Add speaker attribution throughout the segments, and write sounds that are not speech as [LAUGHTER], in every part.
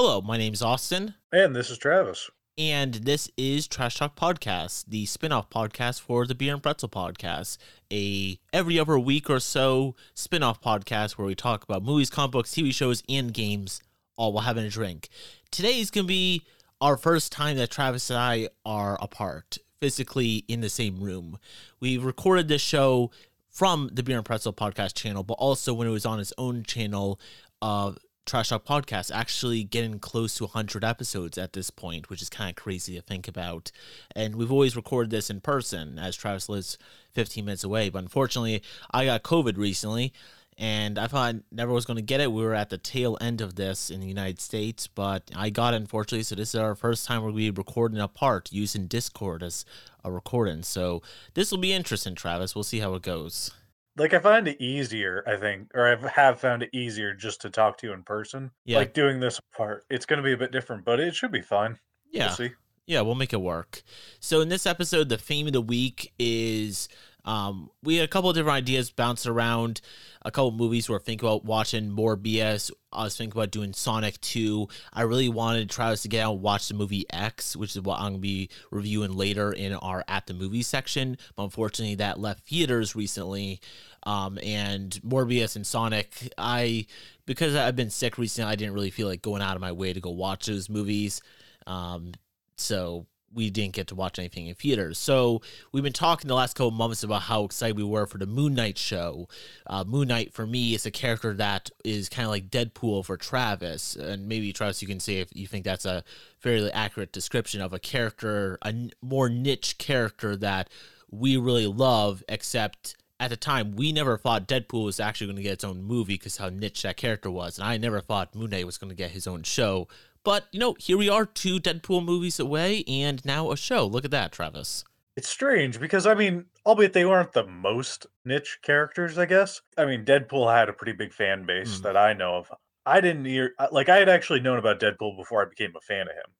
Speaker 1: Hello, my name is Austen.
Speaker 2: And this is Travis.
Speaker 1: And this is Trashed Talk Podcast, the spin-off podcast for the Beer and Pretzel Podcast, a every other week or so spin-off podcast where we talk about movies, comic books, TV shows, and games, all while having a drink. Today is gonna be our first time that Travis and I are apart, physically in the same room. We recorded this show from the Beer and Pretzel Podcast channel, but also when it was on its own channel, uh Trashed Talk podcast actually getting close to 100 episodes at this point, which is kind of crazy to think about. And we've always recorded this in person as Travis lives 15 minutes away. But unfortunately, I got COVID recently and I thought I never was going to get it. We were at the tail end of this in the United States, but I got it unfortunately. So this is our first time where we recording apart using Discord as a recording. So this will be interesting, Travis. We'll see how it goes
Speaker 2: like I find it easier, I think, or I have found it easier just to talk to you in person.
Speaker 1: Yeah.
Speaker 2: Like doing this part, it's going to be a bit different, but it should be fine.
Speaker 1: Yeah.
Speaker 2: We'll see.
Speaker 1: Yeah, we'll make it work. So in this episode, the theme of the week is um, we had a couple of different ideas bounce around. A couple movies we're thinking about watching Morbius. I was thinking about doing Sonic 2. I really wanted Travis to get out and watch the movie X, which is what I'm going to be reviewing later in our At the Movie section. But unfortunately, that left theaters recently. Um, and Morbius and Sonic, I, because I've been sick recently, I didn't really feel like going out of my way to go watch those movies. Um, so we didn't get to watch anything in theaters. So we've been talking the last couple months about how excited we were for the Moon Knight show. Uh, Moon Knight for me is a character that is kind of like Deadpool for Travis, and maybe Travis, you can say if you think that's a fairly accurate description of a character, a n- more niche character that we really love, except. At the time, we never thought Deadpool was actually going to get its own movie because how niche that character was, and I never thought Moon Knight was going to get his own show but, you know, here we are, two Deadpool movies away, and now a show. Look at that, Travis.
Speaker 2: It's strange because, I mean, albeit they weren't the most niche characters, I guess. I mean, Deadpool had a pretty big fan base
Speaker 1: Mm.
Speaker 2: that I know of. I didn't hear, like, I had actually known about Deadpool before I became a fan of him.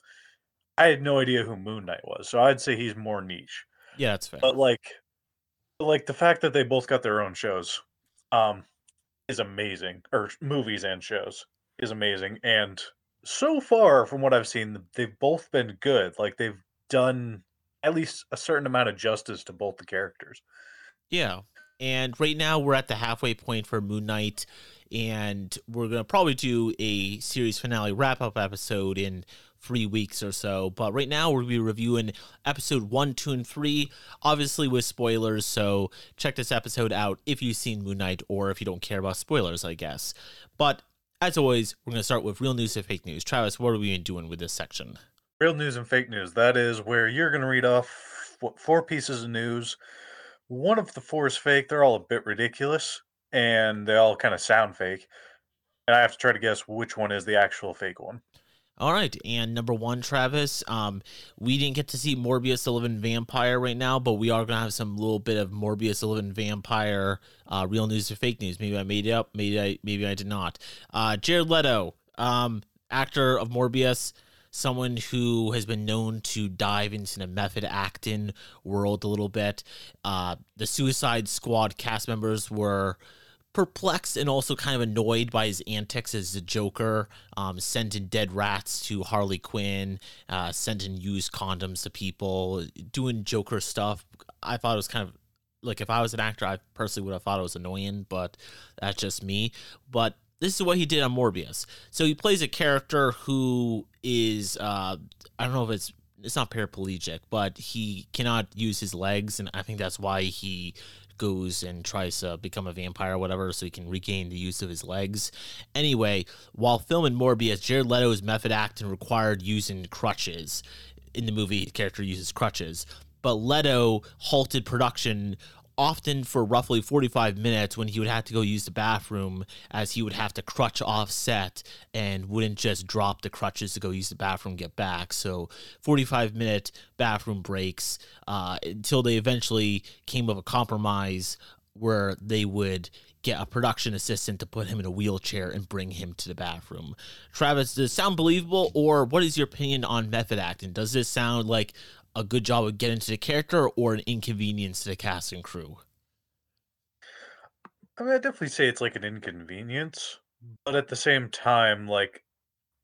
Speaker 2: I had no idea who Moon Knight was, so I'd say he's more niche.
Speaker 1: Yeah, that's fair.
Speaker 2: But, like, like the fact that they both got their own shows um is amazing or movies and shows is amazing and so far from what i've seen they've both been good like they've done at least a certain amount of justice to both the characters
Speaker 1: Yeah. And right now we're at the halfway point for Moon Knight, and we're gonna probably do a series finale wrap up episode in three weeks or so. But right now we'll be reviewing episode one, two, and three, obviously with spoilers. So check this episode out if you've seen Moon Knight or if you don't care about spoilers, I guess. But as always, we're gonna start with real news and fake news. Travis, what are we doing with this section?
Speaker 2: real news and fake news. That is where you're going to read off what four pieces of news. One of the four is fake. They're all a bit ridiculous and they all kind of sound fake. And i have to try to guess which one is the actual fake one
Speaker 1: All right, and number one, Travis. Um, we didn't get to see Morbius the Living Vampire right now, but we are gonna have some little bit of Morbius the Living Vampire, uh, real news or fake news. Maybe I made it up. Maybe I maybe I did not. Uh, Jared Leto, um, actor of Morbius, someone who has been known to dive into the method acting world a little bit. Uh, the Suicide Squad cast members were perplexed and also kind of annoyed by his antics as the Joker, um, sending dead rats to Harley Quinn, uh, sending used condoms to people, doing Joker stuff. I thought it was kind of like if I was an actor, I personally would have thought it was annoying, but that's just me. But this is what he did on Morbius. So he plays a character who is uh, I don't know if it's it's not paraplegic, but he cannot use his legs, and I think that's why he goes and tries to become a vampire or whatever so he can regain the use of his legs. Anyway, while filming Morbius, Jared Leto's method acting required using crutches. In the movie, the character uses crutches. But Leto halted production often for roughly 45 minutes when he would have to go use the bathroom as he would have to crutch off set and wouldn't just drop the crutches to go use the bathroom get back so 45 minute bathroom breaks uh, until they eventually came up a compromise where they would get a production assistant to put him in a wheelchair and bring him to the bathroom. Travis, does it sound believable, or what is your opinion on method acting? Does this sound like a good job of getting to the character or an inconvenience to the cast and crew?
Speaker 2: I mean, I definitely say it's like an inconvenience, but at the same time, like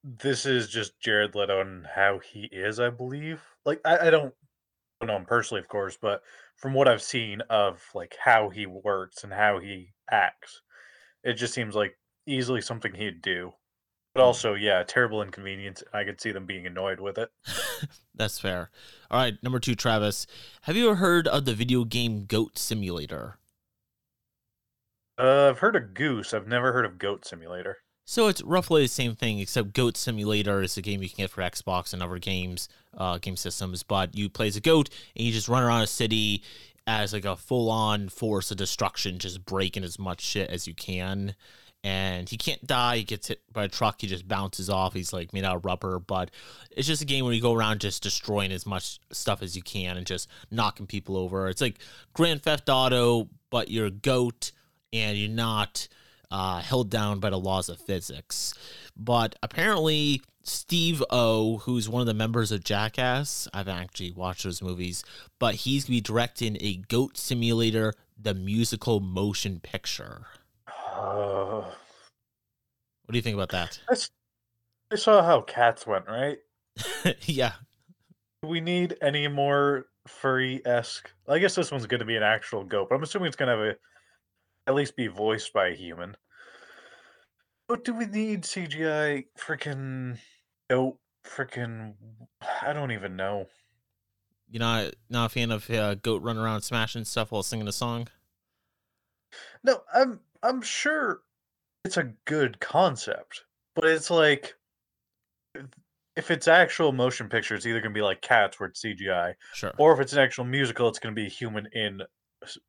Speaker 2: this is just Jared Leto and how he is, I believe. Like I, I don't know him personally, of course, but from what I've seen of like how he works and how he acts, it just seems like easily something he'd do. But also, yeah, terrible inconvenience. I could see them being annoyed with it. [LAUGHS]
Speaker 1: That's fair. All right, number two, Travis. Have you ever heard of the video game Goat Simulator?
Speaker 2: Uh, I've heard of Goose. I've never heard of Goat Simulator.
Speaker 1: So it's roughly the same thing, except Goat Simulator is a game you can get for Xbox and other games, uh, game systems. But you play as a goat and you just run around a city as like a full-on force of destruction, just breaking as much shit as you can. And he can't die. He gets hit by a truck. He just bounces off. He's like made out of rubber. But it's just a game where you go around just destroying as much stuff as you can and just knocking people over. It's like Grand Theft Auto, but you're a goat and you're not uh, held down by the laws of physics. But apparently, Steve O, who's one of the members of Jackass, I haven't actually watched those movies, but he's going to be directing a Goat Simulator, the musical motion picture.
Speaker 2: Uh,
Speaker 1: What do you think about that?
Speaker 2: I saw how cats went, right? [LAUGHS]
Speaker 1: yeah,
Speaker 2: Do we need any more furry esque? I guess this one's going to be an actual goat, but I'm assuming it's going to have a at least be voiced by a human. But do we need CGI freaking goat? Freaking, I don't even know.
Speaker 1: you're not not a fan of uh, goat running around smashing stuff while singing a song.
Speaker 2: No, I'm I'm sure it's a good concept, but it's like if- it's actual motion picture, it's either going to be like Cats where it's CGI,
Speaker 1: Sure.
Speaker 2: or if it's an actual musical, it's going to be a human in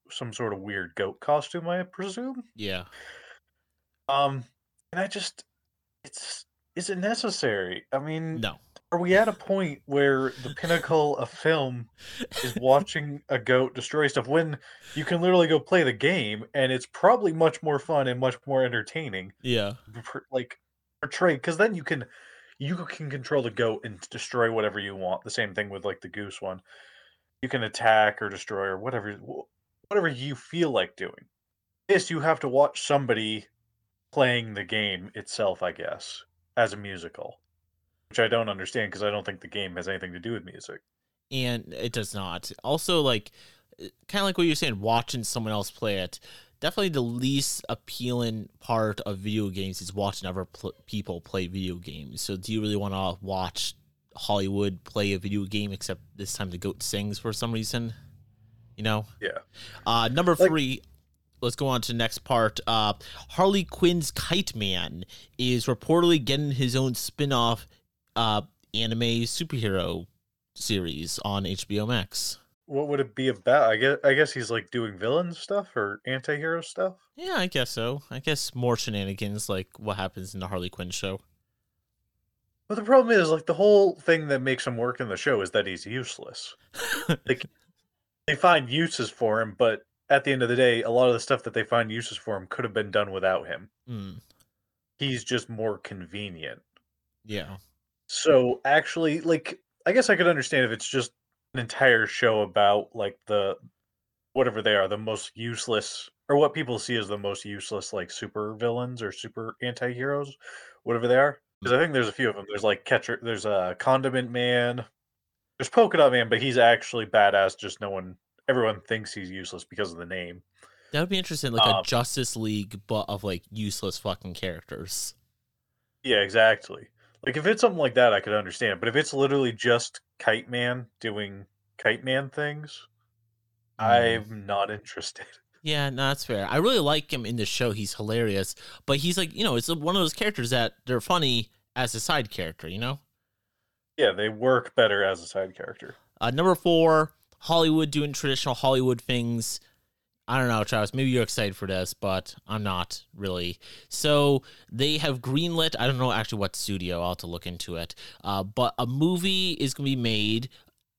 Speaker 2: some sort of weird goat costume, I presume.
Speaker 1: yeah.
Speaker 2: Um, and I just, it's is it necessary? I mean,
Speaker 1: No.
Speaker 2: Are we at a point where the pinnacle of film is [LAUGHS] watching a goat destroy stuff when you can literally go play the game and it's probably much more fun and much more entertaining,
Speaker 1: Yeah.
Speaker 2: like portrayed because then you can you can control the goat and destroy whatever you want. The same thing with like the goose one. You can attack or destroy or whatever whatever you feel like doing. This you have to watch somebody playing the game itself, I guess, as a musical, which I don't understand because I don't think the game has anything to do with music.
Speaker 1: and it does not. Also, like kind of like what you're saying, watching someone else play it. Definitely the least appealing part of video games is watching other pl- people play video games. So, do you really want to watch Hollywood play a video game? Except this time the goat sings for some reason. You know.
Speaker 2: Yeah.
Speaker 1: Uh, number
Speaker 2: Like-
Speaker 1: three. Let's go on to the next part. Uh, Harley Quinn's Kite Man is reportedly getting his own spin-off uh, anime superhero series on HBO Max.
Speaker 2: What would it be about? I guess I guess he's like doing villain stuff or anti-hero stuff.
Speaker 1: Yeah, I guess so. I guess more shenanigans like what happens in the Harley Quinn show.
Speaker 2: But the problem is, like, the whole thing that makes him work in the show is that he's useless. [LAUGHS] like, they find uses for him, but at the end of the day, a lot of the stuff that they find uses for him could have been done without him.
Speaker 1: Mm,
Speaker 2: He's just more convenient.
Speaker 1: yeah.
Speaker 2: So, actually, like, I guess I could understand if it's just an entire show about, like, the whatever they are, the most useless, or what people see as the most useless, like, super villains or super anti heroes, whatever they are. Because I think there's a few of them. There's like Catcher, there's a Condiment Man, there's Polka Dot Man, but he's actually badass. Just no one, everyone thinks he's useless because of the name.
Speaker 1: That would be interesting, like a
Speaker 2: Um,
Speaker 1: Justice League, but of like useless fucking characters.
Speaker 2: Yeah, exactly. Like if it's something like that, I could understand. But if it's literally just Kite Man doing Kite Man things,
Speaker 1: Mm.
Speaker 2: I'm not interested. [LAUGHS]
Speaker 1: Yeah, no, that's fair. I really like him in the show. He's hilarious, but he's like, you know, it's one of those characters that they're funny as a side character. You know.
Speaker 2: Yeah, they work better as a side character.
Speaker 1: Uh, number four, Hollywood doing traditional Hollywood things. I don't know, Travis. Maybe you're excited for this, but I'm not really. So they have greenlit. I don't know actually what studio. I'll have to look into it. Uh, but a movie is going to be made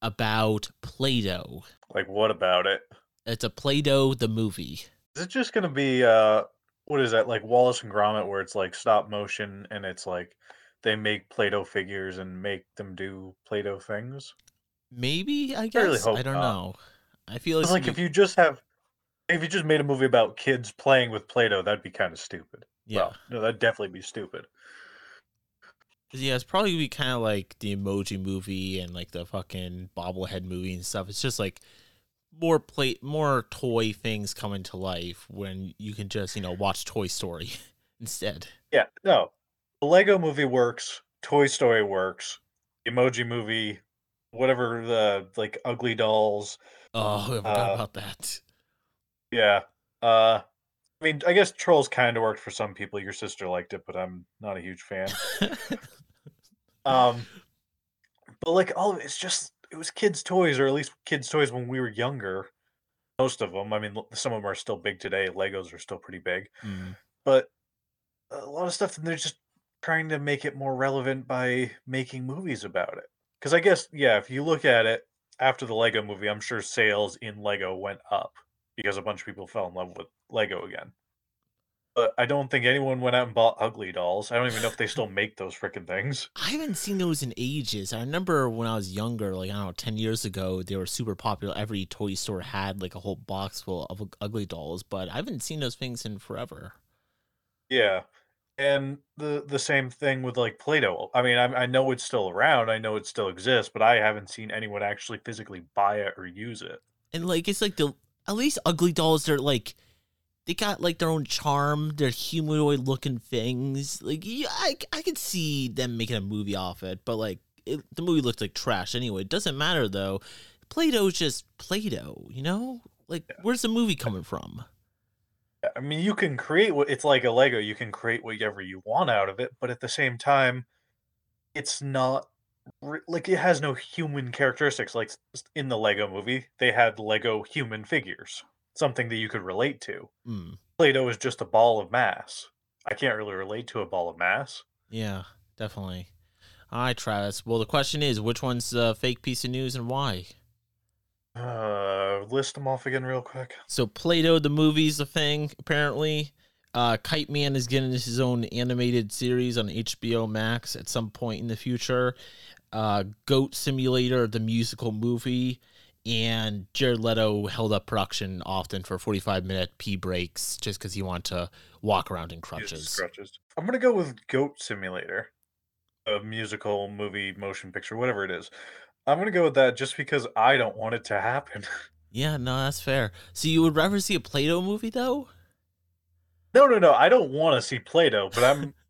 Speaker 1: about Play-Doh.
Speaker 2: Like, what about it?
Speaker 1: It's a Play-Doh the movie.
Speaker 2: Is it just gonna be uh, what is that like Wallace and Gromit, where it's like stop motion and it's like they make Play-Doh figures and make them do Play-Doh things?
Speaker 1: Maybe I
Speaker 2: I really
Speaker 1: guess
Speaker 2: hope
Speaker 1: I don't
Speaker 2: not.
Speaker 1: know. I feel
Speaker 2: like
Speaker 1: gonna
Speaker 2: if you just have, if you just made a movie about kids playing with Play-Doh, that'd be kind of stupid.
Speaker 1: yeah.
Speaker 2: Well, no, that'd definitely be stupid.
Speaker 1: Yeah, it's probably be kind of like the Emoji Movie and like the fucking bobblehead movie and stuff. It's just like more play, more toy things coming to life when you can just you know watch Toy Story [LAUGHS] instead.
Speaker 2: Yeah, no. The Lego movie works, Toy Story works, Emoji movie, whatever the like ugly dolls.
Speaker 1: Oh, I forgot
Speaker 2: Uh,
Speaker 1: about that.
Speaker 2: Yeah. Uh I mean, I guess Trolls kind of worked for some people. Your sister liked it, but I'm not a huge fan. [LAUGHS] Um but like all of it, it's just it was kids' toys, or at least kids' toys when we were younger. Most of them. I mean, some of them are still big today. Legos are still pretty big,
Speaker 1: Mm.
Speaker 2: but a lot of stuff And they're just trying to make it more relevant by making movies about it. Because I guess, yeah, if you look at it after the Lego movie, I'm sure sales in Lego went up because a bunch of people fell in love with Lego again. But I don't think anyone went out and bought ugly dolls. I don't even know if they still make those freaking things.
Speaker 1: I haven't seen those in ages. I remember when I was younger, like I don't know, ten years ago, they were super popular. Every toy store had like a whole box full of ugly dolls, but I haven't seen those things in forever.
Speaker 2: Yeah. And the the same thing with like Play-Doh. I mean, I, I know it's still around. I know it still exists, but I haven't seen anyone actually physically buy it or use it.
Speaker 1: And like it's like the at least ugly dolls, they're like they got like their own charm. They're humanoid looking things. Like yeah, I I could see them making a movie off it, but like it, the movie looked like trash anyway. It doesn't matter though. Play-Doh's just Play-Doh, you know? Like where's the movie coming from?
Speaker 2: I mean, you can create what it's like a Lego. You can create whatever you want out of it, but at the same time, it's not like it has no human characteristics. Like in the Lego movie, they had Lego human figures, something that you could relate to.
Speaker 1: Hmm.
Speaker 2: Play-Doh is just a ball of mass. I can't really relate to a ball of mass.
Speaker 1: Yeah, definitely. All right, Travis. Well, the question is, which one's a fake piece of news and why?
Speaker 2: Uh, list them off again real quick.
Speaker 1: So, Play-Doh, the movie's a thing, apparently. Uh, Kite Man is getting his own animated series on HBO Max at some point in the future. Uh, Goat Simulator, the musical movie, and Jared Leto held up production often for 45 minute pee breaks just because he wanted to walk around in crutches.
Speaker 2: Crutches. I'm gonna go with Goat Simulator, a musical, movie, motion picture, whatever it is. I'm gonna go with that just because I don't want it to happen. [LAUGHS]
Speaker 1: Yeah, no, that's fair. So, you would rather see a Play Doh movie, though?
Speaker 2: no, no, no. I don't want to see Play-Doh, but I'm. [LAUGHS]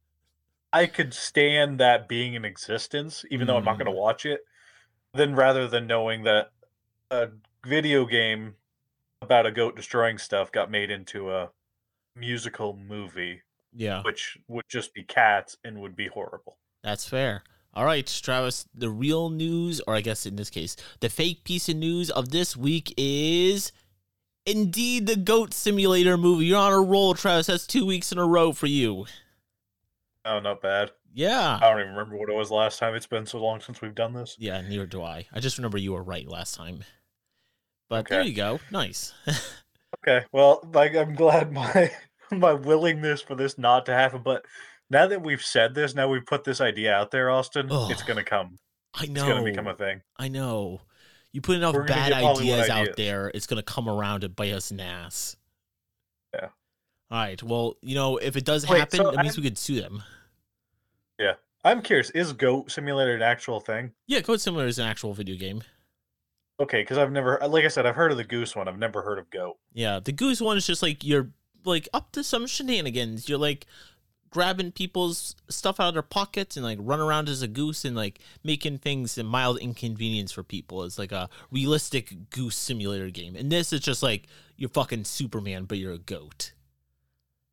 Speaker 2: I could stand that being in existence, even though I'm not gonna
Speaker 1: Mm.
Speaker 2: watch it. Then rather than knowing that a video game about a goat destroying stuff got made into a musical movie,
Speaker 1: Yeah.
Speaker 2: which would just be cats and would be horrible.
Speaker 1: That's fair. All right, Travis, the real news, or I guess in this case, the fake piece of news of this week is indeed the Goat Simulator movie. You're on a roll, Travis. That's two weeks in a row for you.
Speaker 2: Oh, not bad.
Speaker 1: Yeah.
Speaker 2: I don't even remember what it was last time. It's been so long since we've done this.
Speaker 1: Yeah, neither do I. I just remember you were right last time. But there you go. Nice. [LAUGHS]
Speaker 2: Okay, well, like I'm glad [LAUGHS] my my willingness for this not to happen, but now that we've said this, now we've put this idea out there, Austen, it's gonna come.
Speaker 1: I know.
Speaker 2: It's gonna become a thing.
Speaker 1: I know. You put enough bad
Speaker 2: Hollywood
Speaker 1: ideas out there, it's gonna come around and bite us in ass.
Speaker 2: Yeah.
Speaker 1: All right. Well, you know, if it does
Speaker 2: Wait,
Speaker 1: happen,
Speaker 2: so
Speaker 1: that means
Speaker 2: I'm-
Speaker 1: we could sue them.
Speaker 2: I'm curious, is Goat Simulator an actual thing?
Speaker 1: Yeah, Goat Simulator is an actual video game.
Speaker 2: Okay, because I've never, like I said, I've heard of the Goose one. I've never heard of Goat.
Speaker 1: Yeah, the goose one is just like you're like up to some shenanigans. You're like grabbing people's stuff out of their pockets and like run around as a goose and like making things a mild inconvenience for people. It's like a realistic goose simulator game. And this is just like you're fucking Superman, but you're a goat.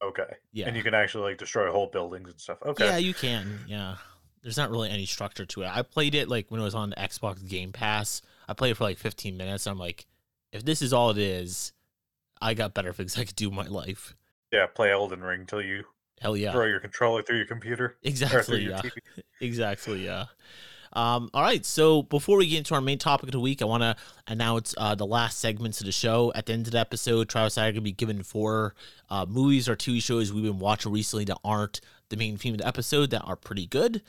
Speaker 2: Okay,
Speaker 1: Yeah.
Speaker 2: and you can actually like destroy whole buildings and stuff. Okay,
Speaker 1: Yeah, you can. Yeah. There's not really any structure to it. I played it like when it was on the Xbox Game Pass. I played it for like 15 minutes. I'm like, if this is all it is, I got better things I could do in my life.
Speaker 2: yeah. Play Elden Ring till you
Speaker 1: Hell yeah.
Speaker 2: throw your controller through your computer [LAUGHS]
Speaker 1: Exactly. Yeah. Exactly. Yeah. Um, all right. So before we get into our main topic of the week, I want to announce uh, the last segments of the show. At the end of the episode, Travis and I are going to be given four uh, movies or TV shows we've been watching recently that aren't the main theme of the episode that are pretty good.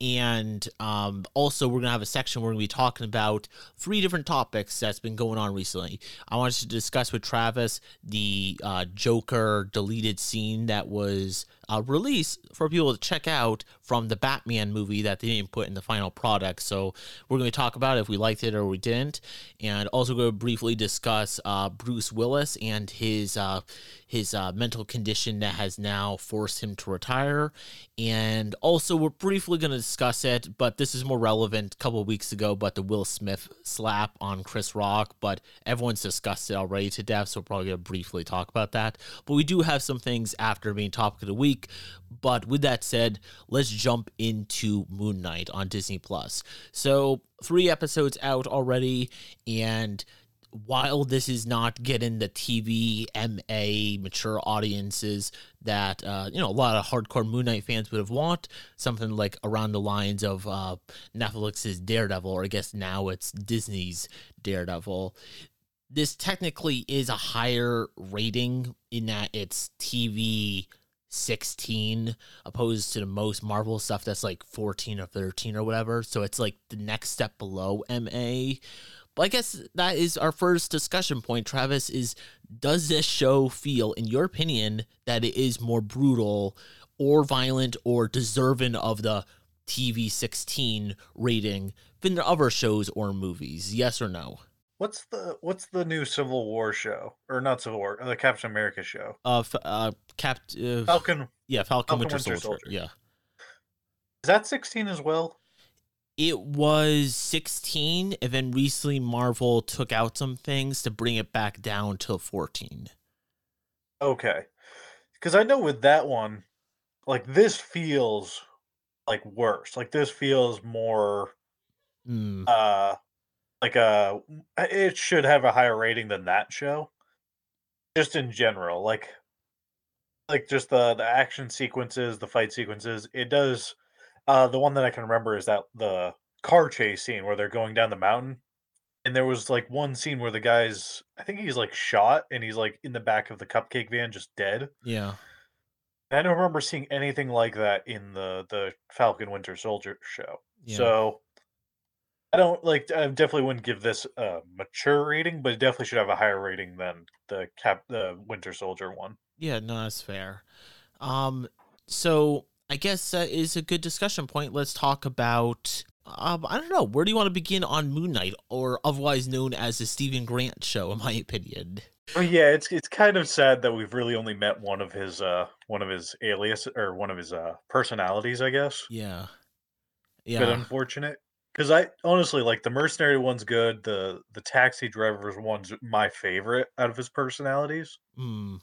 Speaker 1: And um, also, we're going to have a section where we're going to be talking about three different topics that's been going on recently. I wanted to discuss with Travis the uh, Joker deleted scene that was uh, released for people to check out from the Batman movie that they didn't put in the final product. So we're going to talk about if we liked it or we didn't, and also going to briefly discuss uh, Bruce Willis and his uh, his uh, mental condition that has now forced him to retire, and also we're briefly going to discuss it, but this is more relevant a couple weeks ago, but the Will Smith slap on Chris Rock, but everyone's discussed it already to death, so we're probably going to briefly talk about that. But we do have some things after being topic of the week. But with that said, let's jump into Moon Knight on Disney Plus. So three episodes out already, and while this is not getting the TV MA mature audiences that uh, you know a lot of hardcore Moon Knight fans would have want, something like around the lines of uh, Netflix's Daredevil, or I guess now it's Disney's Daredevil. This technically is a higher rating in that it's TV 16 opposed to the most Marvel stuff that's like 14 or 13 or whatever. So it's like the next step below MA. But I guess that is our first discussion point, Travis, is does this show feel, in your opinion, that it is more brutal or violent or deserving of the TV 16 rating than the other shows or movies? Yes or no?
Speaker 2: What's the what's the new Civil War show or not Civil War? The Captain America show.
Speaker 1: Uh, f- uh, Cap, uh,
Speaker 2: Falcon.
Speaker 1: Yeah, Falcon,
Speaker 2: Falcon
Speaker 1: Winter,
Speaker 2: Winter
Speaker 1: Soldier.
Speaker 2: Soldier.
Speaker 1: Yeah.
Speaker 2: Is that 16 as well?
Speaker 1: It was 16, and then recently Marvel took out some things to bring it back down to 14.
Speaker 2: Okay. Because I know with that one, like this feels like worse. Like this feels more
Speaker 1: Mm,
Speaker 2: uh like a it should have a higher rating than that show. Just in general. Like like just the the action sequences, the fight sequences, it does uh the one that I can remember is that the car chase scene where they're going down the mountain. And there was like one scene where the guy's I think he's like shot and he's like in the back of the cupcake van just dead.
Speaker 1: yeah.
Speaker 2: I don't remember seeing anything like that in the the Falcon Winter Soldier show.
Speaker 1: Yeah.
Speaker 2: So I don't like. I definitely wouldn't give this a mature rating, but it definitely should have a higher rating than the Cap the Winter Soldier one.
Speaker 1: Yeah, no, that's fair. Um, so I guess that is a good discussion point. Let's talk about. Um, I don't know. Where do you want to begin on Moon Knight, or otherwise known as the Steven Grant show? In my opinion.
Speaker 2: Oh yeah, it's it's kind of sad that we've really only met one of his uh one of his alias or one of his uh personalities, I guess.
Speaker 1: Yeah.
Speaker 2: Bit
Speaker 1: Yeah.
Speaker 2: unfortunate. Because I honestly like the mercenary one's good. The the taxi driver's one's my favorite out of his personalities.
Speaker 1: Hmm.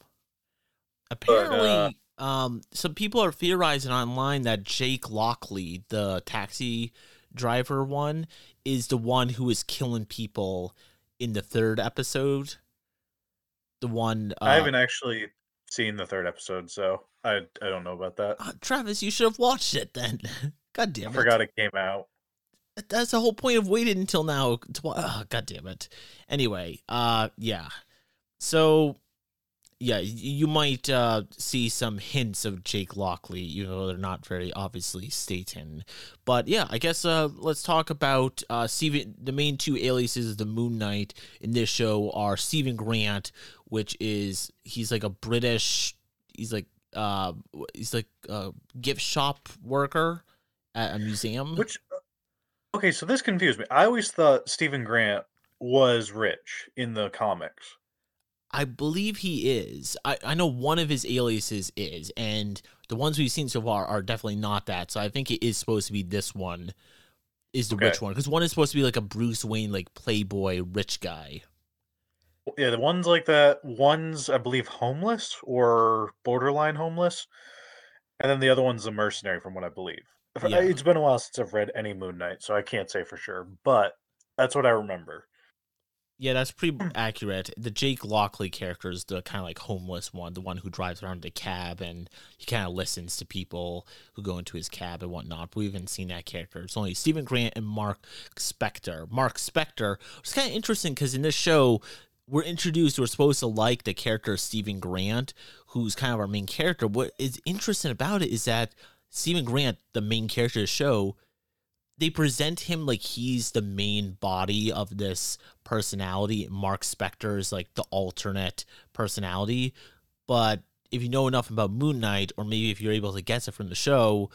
Speaker 1: Apparently,
Speaker 2: uh,
Speaker 1: um, some people are theorizing online that Jake Lockley, the taxi driver one, is the one who is killing people in the third episode. The one uh,
Speaker 2: I haven't actually seen the third episode, so I I don't know about that.
Speaker 1: uh, Travis, you should have watched it then. [LAUGHS] God damn
Speaker 2: I
Speaker 1: it!
Speaker 2: forgot it came out.
Speaker 1: That's the whole point of waiting until now. Oh, God damn it. Anyway, uh, yeah. So, yeah, you might uh, see some hints of Jake Lockley, even though they're not very obviously stated. But yeah, I guess uh, let's talk about uh, Steven. The main two aliases of the Moon Knight in this show are Steven Grant, which is he's like a British. He's like uh, he's like a gift shop worker at a museum.
Speaker 2: Which okay, so this confused me. I always thought Steven Grant was rich in the comics.
Speaker 1: I believe he is. I, I know one of his aliases is, and the ones we've seen so far are definitely not that. So I think it is supposed to be this one is the
Speaker 2: Okay.
Speaker 1: rich one because one is supposed to be like a Bruce Wayne like playboy rich guy.
Speaker 2: Yeah, the ones like that. One's I believe homeless or borderline homeless, and then the other one's a mercenary, from what I believe. If-
Speaker 1: Yeah.
Speaker 2: It's been a while since I've read any Moon Knight, so I can't say for sure, but that's what I remember.
Speaker 1: Yeah, that's pretty hmm. accurate. The Jake Lockley character is the kind of like homeless one, the one who drives around in a cab and he kind of listens to people who go into his cab and whatnot. But we haven't seen that character. It's only Steven Grant and Mark Spector. Mark Spector, which is kind of interesting because in this show, we're introduced, we're supposed to like the character of Steven Grant, who's kind of our main character. What is interesting about it is that Steven Grant, the main character of the show, they present him like he's the main body of this personality. Mark Spector is like the alternate personality. But if you know enough about Moon Knight, or maybe if you're able to guess it from the show,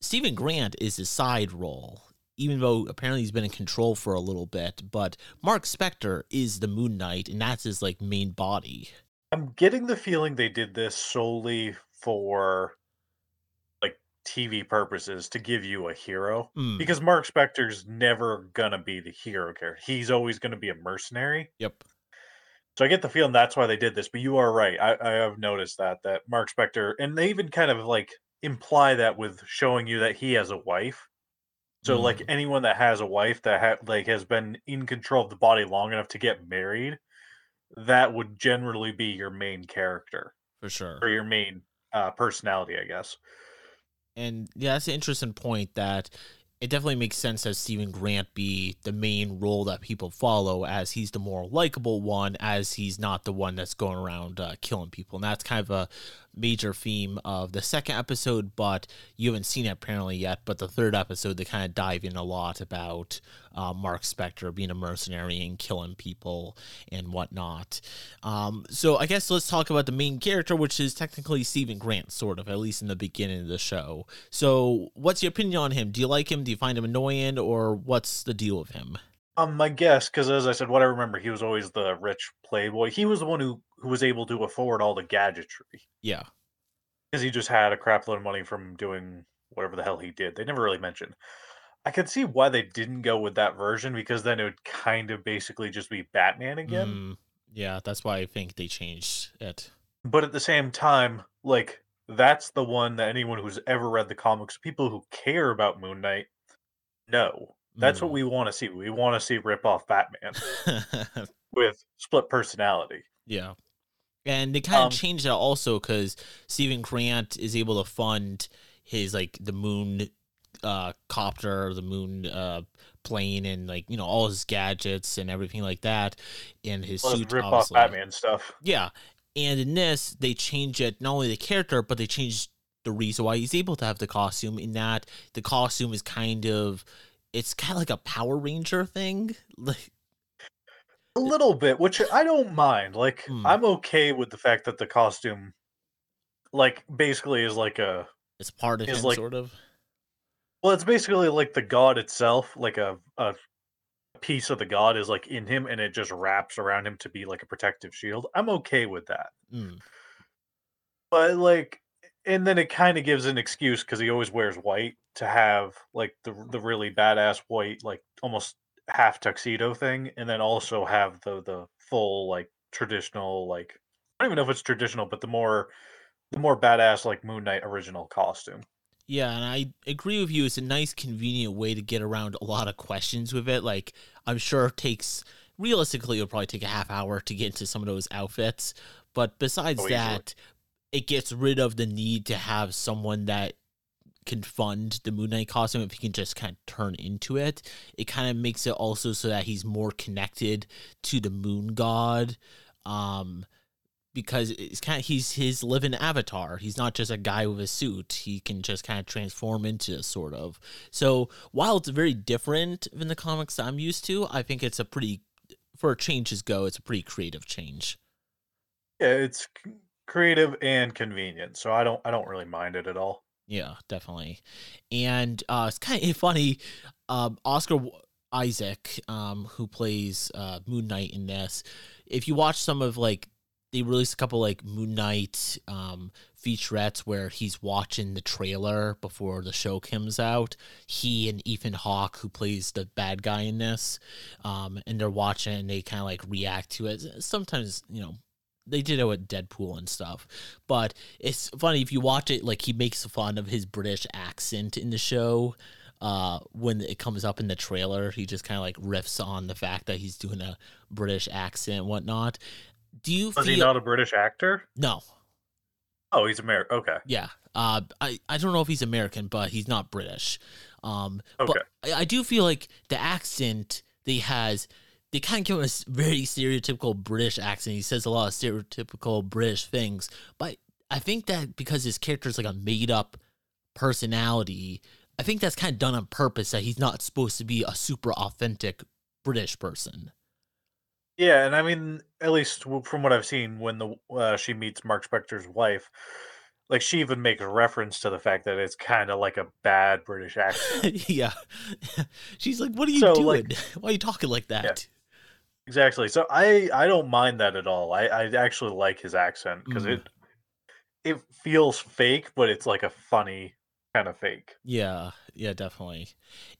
Speaker 1: Steven Grant is his side role even though apparently he's been in control for a little bit, but Mark Spector is the Moon Knight, and that's his like main body.
Speaker 2: I'm getting the feeling they did this solely for TV purposes to give you a hero.
Speaker 1: Mm,
Speaker 2: Because Mark Spector's never gonna be the hero character. He's always gonna be a mercenary.
Speaker 1: yep.
Speaker 2: So I get the feeling that's why they did this. But you are right. I, I have noticed that that Mark Spector, and they even kind of like imply that with showing you that he has a wife. So like
Speaker 1: Mm.
Speaker 2: anyone that has a wife that ha- like has been in control of the body long enough to get married, that would generally be your main character
Speaker 1: For sure.
Speaker 2: or your main uh, personality, I guess.
Speaker 1: And yeah, that's an interesting point that it definitely makes sense that Steven Grant be the main role that people follow as he's the more likable one, as he's not the one that's going around uh, killing people. And that's kind of a major theme of the second episode, but you haven't seen it apparently yet. But the third episode, they kind of dive in a lot about uh, Mark Spector being a mercenary and killing people and whatnot. Um, so I guess let's talk about the main character, which is technically Steven Grant, sort of, at least in the beginning of the show. So, what's your opinion on him? Do you like him? Do you find him annoying, or what's the deal with him?
Speaker 2: Um, my guess, because as I said, what I remember, he was always the rich playboy. He was the one who who was able to afford all the gadgetry
Speaker 1: Yeah,
Speaker 2: because he just had a crap load of money from doing whatever the hell he did. They never really mentioned. I could see why they didn't go with that version because then it would kind of basically just be Batman again.
Speaker 1: Mm, yeah, that's why I think they changed it.
Speaker 2: But at the same time, like that's the one that anyone who's ever read the comics, people who care about Moon Knight, know. That's what
Speaker 1: Mm.
Speaker 2: we want to see. We want to see rip off Batman [LAUGHS] with split personality.
Speaker 1: yeah, and they kind of
Speaker 2: Um,
Speaker 1: changed that also because Steven Grant is able to fund his like the moon uh copter the moon uh plane and like you know all his gadgets and everything like that and his suit
Speaker 2: rip off. Batman stuff.
Speaker 1: Yeah. And in this, they change it not only the character, but they change the reason why he's able to have the costume. In that the costume is kind of it's kind of like a Power Ranger thing. [LAUGHS] Like
Speaker 2: A little bit, which I don't mind. Like
Speaker 1: Hmm.
Speaker 2: I'm okay with the fact that the costume like basically is like a
Speaker 1: it's part of him,
Speaker 2: like-
Speaker 1: sort of.
Speaker 2: well, it's basically like the god itself, like a a piece of the god is like in him and it just wraps around him to be like a protective shield. I'm okay with that.
Speaker 1: Mm,
Speaker 2: But like and then it kind of gives an excuse because he always wears white to have like the the really badass white like almost half tuxedo thing and then also have the the full like traditional like I don't even know if it's traditional but the more the more badass like Moon Knight original costume.
Speaker 1: Yeah, and I agree with you. It's a nice, convenient way to get around a lot of questions with it. Like, I'm sure it takes, realistically, it'll probably take a half hour to get into some of those outfits. But besides
Speaker 2: Oh,
Speaker 1: that, it gets rid of the need to have someone that can fund the Moon Knight costume if he can just kind of turn into it. It kind of makes it also so that he's more connected to the moon god. Um, because it's kind of he's his living avatar. He's not just a guy with a suit. He can just kind of transform into sort of. So while it's very different than the comics I'm used to, I think it's a pretty for changes go. It's a pretty creative change.
Speaker 2: Yeah, it's creative and convenient, so I don't I don't really mind it at all.
Speaker 1: Yeah, definitely. And uh, it's kind of funny. Um, Oscar Isaac, um, who plays uh, Moon Knight in this, if you watch some of like they released a couple like Moon Knight um, featurettes where he's watching the trailer before the show comes out. He and Ethan Hawke, who plays the bad guy in this, um, and they're watching and they kind of like react to it. Sometimes, you know, they did it with Deadpool and stuff, but it's funny if you watch it. Like he makes fun of his British accent in the show. Uh, when it comes up in the trailer, he just kind of like riffs on the fact that he's doing a British accent and whatnot. Do you
Speaker 2: Was
Speaker 1: feel
Speaker 2: he not a British actor?
Speaker 1: no?
Speaker 2: Oh, he's American. Okay.
Speaker 1: Yeah. Uh, I, I don't know if he's American, but he's not British. Um,
Speaker 2: Okay.
Speaker 1: but I, I do feel like the accent that he has they kind of give him a very stereotypical British accent. He says a lot of stereotypical British things, but I think that because his character is like a made up personality, I think that's kind of done on purpose. That he's not supposed to be a super authentic British person.
Speaker 2: Yeah, and I mean, at least from what I've seen, when the uh, she meets Mark Spector's wife, like she even makes reference to the fact that it's kind of like a bad British accent. [LAUGHS]
Speaker 1: yeah, [LAUGHS] she's like, "What are you
Speaker 2: So,
Speaker 1: doing?
Speaker 2: like- [LAUGHS]
Speaker 1: Why are you talking like that?"
Speaker 2: Exactly. So I I don't mind that at all. I I actually like his accent because
Speaker 1: Mm.
Speaker 2: it it feels fake, but it's like a funny kind of fake.
Speaker 1: Yeah, yeah, definitely.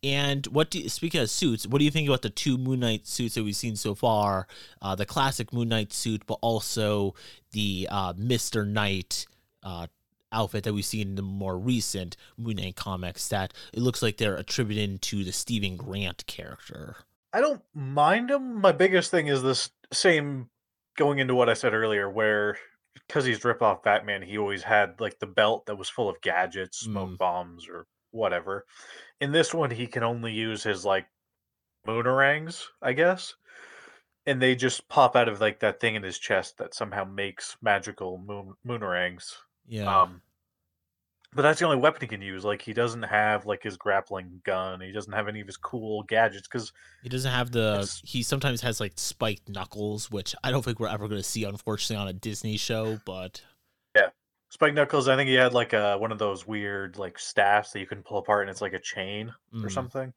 Speaker 1: And what do you, speaking of suits, what do you think about the two Moon Knight suits that we've seen so far? Uh, the classic Moon Knight suit, but also the uh, Mister Knight uh, outfit that we've seen in the more recent Moon Knight comics. That it looks like they're attributed to the Steven Grant character.
Speaker 2: I don't mind him. My biggest thing is this same going into what I said earlier, where because he's rip off Batman, he always had like the belt that was full of gadgets, smoke
Speaker 1: Mm.
Speaker 2: bombs, or whatever. In this one, he can only use his like moonarangs, I guess, and they just pop out of like that thing in his chest that somehow makes magical moon moonarangs.
Speaker 1: Yeah,
Speaker 2: Um, but that's the only weapon he can use. Like he doesn't have like his grappling gun. He doesn't have any of his cool gadgets because
Speaker 1: he doesn't have the. He sometimes has like spiked knuckles, which I don't think we're ever going to see, unfortunately, on a Disney show. But
Speaker 2: yeah, spiked Knuckles, I think he had like a one of those weird like staffs that you can pull apart and it's like a chain or
Speaker 1: mm,
Speaker 2: something.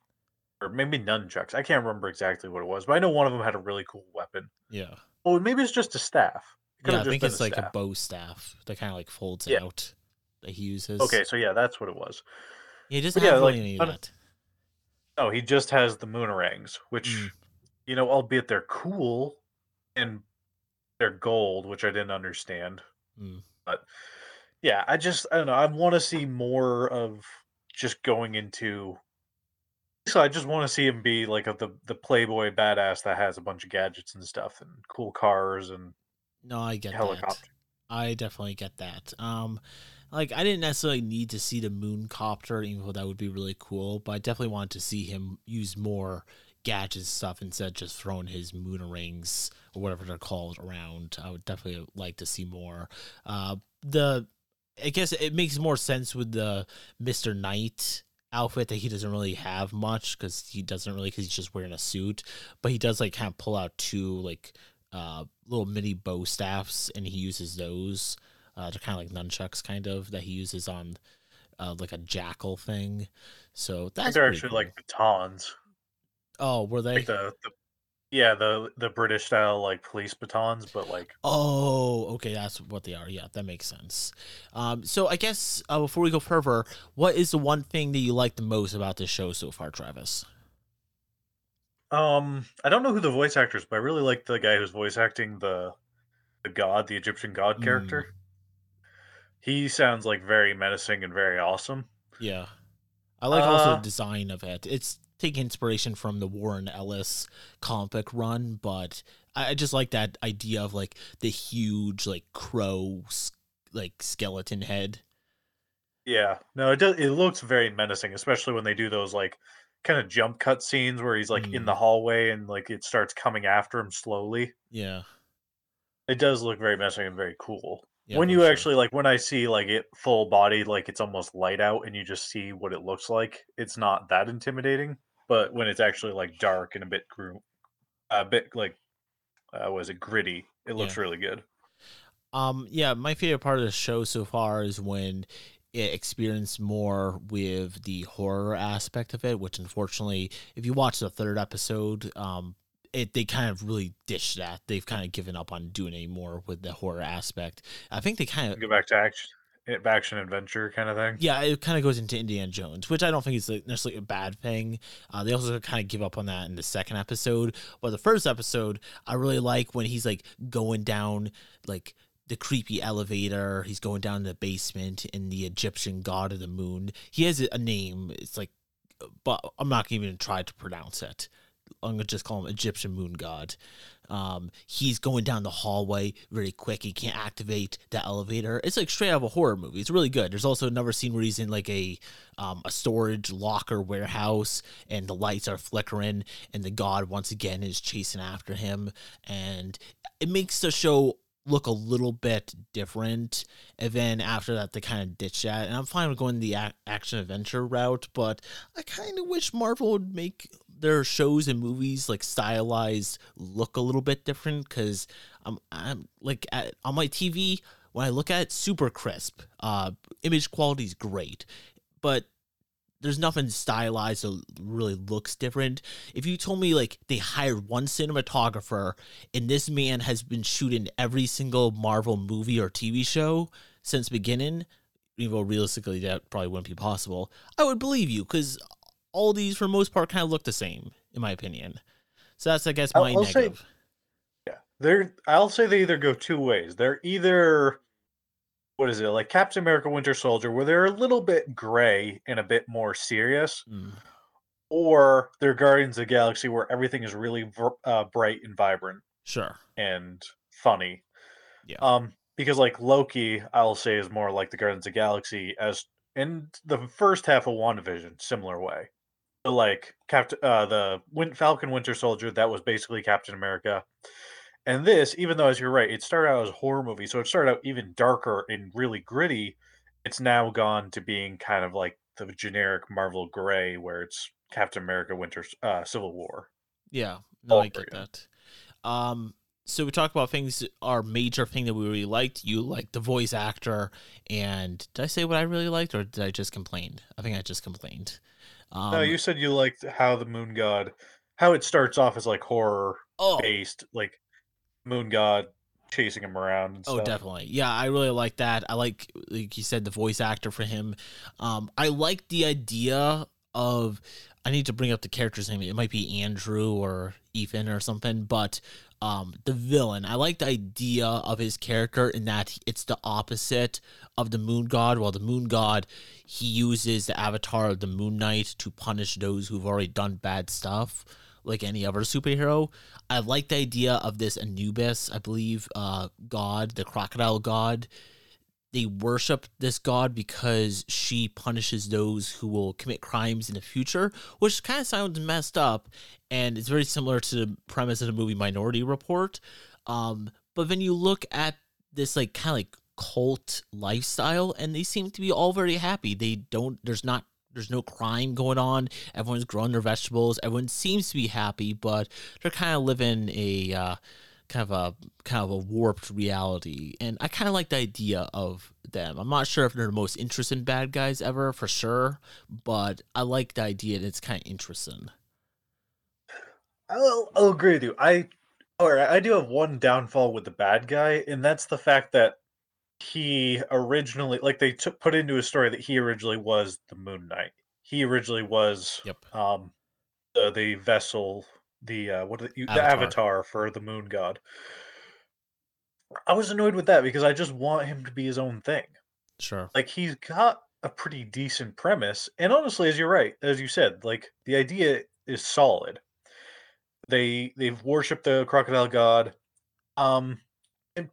Speaker 2: Or maybe nunchucks. I can't remember exactly what it was, but I know one of them had a really cool weapon.
Speaker 1: yeah.
Speaker 2: Oh, maybe it's just a staff. It
Speaker 1: Yeah, I think it's like a bow staff that kind of like folds
Speaker 2: Yeah.
Speaker 1: out that he uses.
Speaker 2: Okay, so yeah, that's what it was.
Speaker 1: He doesn't
Speaker 2: yeah,
Speaker 1: have
Speaker 2: like,
Speaker 1: any of that.
Speaker 2: No, he just has the moonarangs, which
Speaker 1: Mm.
Speaker 2: you know, albeit they're cool and they're gold, which I didn't understand.
Speaker 1: Mm.
Speaker 2: But yeah, I just I don't know. I want to see more of just going into. So I just want to see him be like a, the the playboy badass that has a bunch of gadgets and stuff and cool cars and
Speaker 1: No, I get that.
Speaker 2: helicopter.
Speaker 1: I definitely get that. Um, like I didn't necessarily need to see the moon copter, even though that would be really cool. But I definitely wanted to see him use more gadget stuff instead of just throwing his moon rings or whatever they're called around. I would definitely like to see more. Uh, the I guess it makes more sense with the Mister Knight outfit that he doesn't really have much because he doesn't really because he's just wearing a suit, but he does like kind of pull out two like uh little mini bow staffs and he uses those. Uh, they're kind of like nunchucks, kind of that he uses on uh, like a jackal thing. So that's
Speaker 2: they're actually
Speaker 1: cool.
Speaker 2: like batons,
Speaker 1: oh, were they?
Speaker 2: like the, the yeah the the British style like police batons, but like
Speaker 1: Oh, okay, that's what they are. Yeah, that makes sense. Um, so I guess uh, before we go further, what is the one thing that you like the most about this show so far, Travis?
Speaker 2: um I don't know who the voice actor is, but I really like the guy who's voice acting the the god, the Egyptian god
Speaker 1: Mm.
Speaker 2: He sounds like very menacing and very awesome.
Speaker 1: Yeah, I like also
Speaker 2: Uh,
Speaker 1: the design of it. It's taking inspiration from the Warren Ellis comic book run, but I, just like that idea of like the huge like crow like skeleton head.
Speaker 2: Yeah, no, it does. It looks very menacing, especially when they do those like kind of jump cut scenes where he's like in
Speaker 1: Mm.
Speaker 2: the hallway and like it starts coming after him slowly.
Speaker 1: Yeah,
Speaker 2: It does look very menacing and very cool.
Speaker 1: Yeah
Speaker 2: when you
Speaker 1: sure.
Speaker 2: actually like when I see like it full body, like it's almost light out, and you just see what it looks like. It's not that intimidating, but when it's actually like dark and a bit gru- a bit like uh, was it gritty? It looks
Speaker 1: Yeah.
Speaker 2: really good.
Speaker 1: Um, yeah, my favorite part of the show so far is when it experienced more with the horror aspect of it, which unfortunately, if you watch the third episode, um, it they kind of really ditched that. They've kind of given up on doing any more with the horror aspect. I think they kind of
Speaker 2: Go back to action, eh, action adventure kind of thing.
Speaker 1: yeah, it kind of goes into Indiana Jones, which I don't think is necessarily a bad thing. Uh, they also kind of give up on that in the second episode. But the first episode, I really like when he's like going down like the creepy elevator. He's going down the basement in the Egyptian god of the moon. He has a name. It's like, but I'm not even try to pronounce it. I'm gonna just call him Egyptian moon god. Um, he's going down the hallway really quick. He can't activate the elevator. It's like straight out of a horror movie. It's really good. There's also another scene where he's in like a um, a storage locker warehouse, and the lights are flickering, and the god once again is chasing after him, and it makes the show look a little bit different. And then after that, they kind of ditch that. And I'm fine with going the ac- action adventure route, but I kind of wish Marvel would make their shows and movies like stylized look a little bit different because I'm I'm like at, on my TV when I look at it, super crisp. Uh, image quality is great, but there's nothing stylized that really looks different. If you told me like they hired one cinematographer and this man has been shooting every single Marvel movie or TV show since beginning, even realistically that probably wouldn't be possible, I would believe you because all these for the most part kind of look the same in my opinion. So that's I guess my
Speaker 2: I'll, I'll
Speaker 1: negative.
Speaker 2: Say, yeah, they're. I'll say they either go two ways. They're either what is it like Captain America: Winter Soldier, where they're a little bit gray and a bit more serious,
Speaker 1: Mm,
Speaker 2: or they're Guardians of the Galaxy, where everything is really uh, bright and vibrant
Speaker 1: sure.
Speaker 2: and funny.
Speaker 1: Yeah.
Speaker 2: Um, because like Loki, I'll say is more like the Guardians of the Galaxy as in the first half of WandaVision, similar way. Like Captain, uh, the Win- Falcon Winter Soldier, that was basically Captain America. And this, even though as you're right, it started out as a horror movie, so it started out even darker and really gritty. It's now gone to being kind of like the generic Marvel gray, where it's Captain America Winter uh, Civil War.
Speaker 1: Yeah, no,
Speaker 2: all
Speaker 1: I get that. Um, so we talked about things our major thing that we really liked. You liked the voice actor, and did I say what I really liked, or did I just complain? I think I just complained. Um,
Speaker 2: no, you said you liked how the Moon God, how it starts off as like horror
Speaker 1: oh,
Speaker 2: based, like Moon God chasing him around and
Speaker 1: Oh,
Speaker 2: stuff.
Speaker 1: definitely. Yeah, I really like that. I like, like you said, the voice actor for him. Um, I like the idea of. I need to bring up the character's name. It might be Andrew or Ethan or something, but um, the villain. I like the idea of his character in that it's the opposite of the Moon God. While the Moon God, he uses the avatar of the Moon Knight to punish those who've already done bad stuff, like any other superhero. I like the idea of this Anubis, I believe, uh, god, the crocodile god. They worship this god because she punishes those who will commit crimes in the future, which kind of sounds messed up, and it's very similar to the premise of the movie Minority Report. Um, but then you look at this like kind of like cult lifestyle, and they seem to be all very happy. They don't. There's not. There's no crime going on. Everyone's growing their vegetables. Everyone seems to be happy, but they're kind of living a uh, kind of a kind of a warped reality. And I kind of like the idea of them. I'm not sure if they're the most interesting bad guys ever, for sure, but I like the idea. And it's kind of interesting.
Speaker 2: I'll, I'll agree with you. I or I do have one downfall with the bad guy, and that's the fact that he originally like they took put into his story that he originally was the Moon Knight. He originally was
Speaker 1: Yep.
Speaker 2: um the, the vessel, the uh what the, the
Speaker 1: Avatar.
Speaker 2: avatar for the moon god. I was annoyed with that because I just want him to be his own thing.
Speaker 1: Sure.
Speaker 2: like he's got a pretty decent premise and honestly as you're right as you said like the idea is solid they they've worshipped the crocodile god um and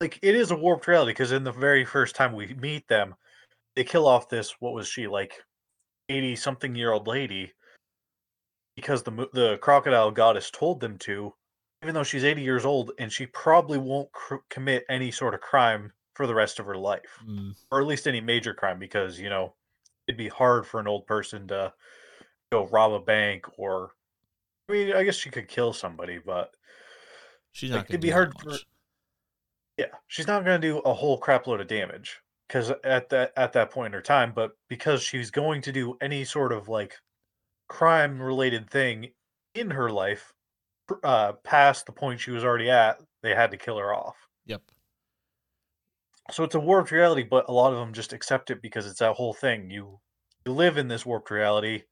Speaker 2: like it is a warped reality because in the very first time we meet them they kill off this what was she like 80 something year old lady because the the crocodile goddess told them to even though she's 80 years old and she probably won't cr- commit any sort of crime for the rest of her life
Speaker 1: Mm,
Speaker 2: or at least any major crime because you know it'd be hard for an old person to go rob a bank or i mean i guess she could kill somebody but
Speaker 1: she's
Speaker 2: Like,
Speaker 1: not.
Speaker 2: it'd
Speaker 1: gonna
Speaker 2: be hard for- yeah she's not going to do a whole crap load of damage because at that at that point in her time but because she's going to do any sort of like crime related thing in her life uh past the point she was already at they had to kill her off
Speaker 1: Yep.
Speaker 2: so it's a warped reality but a lot of them just accept it because it's that whole thing you you live in this warped reality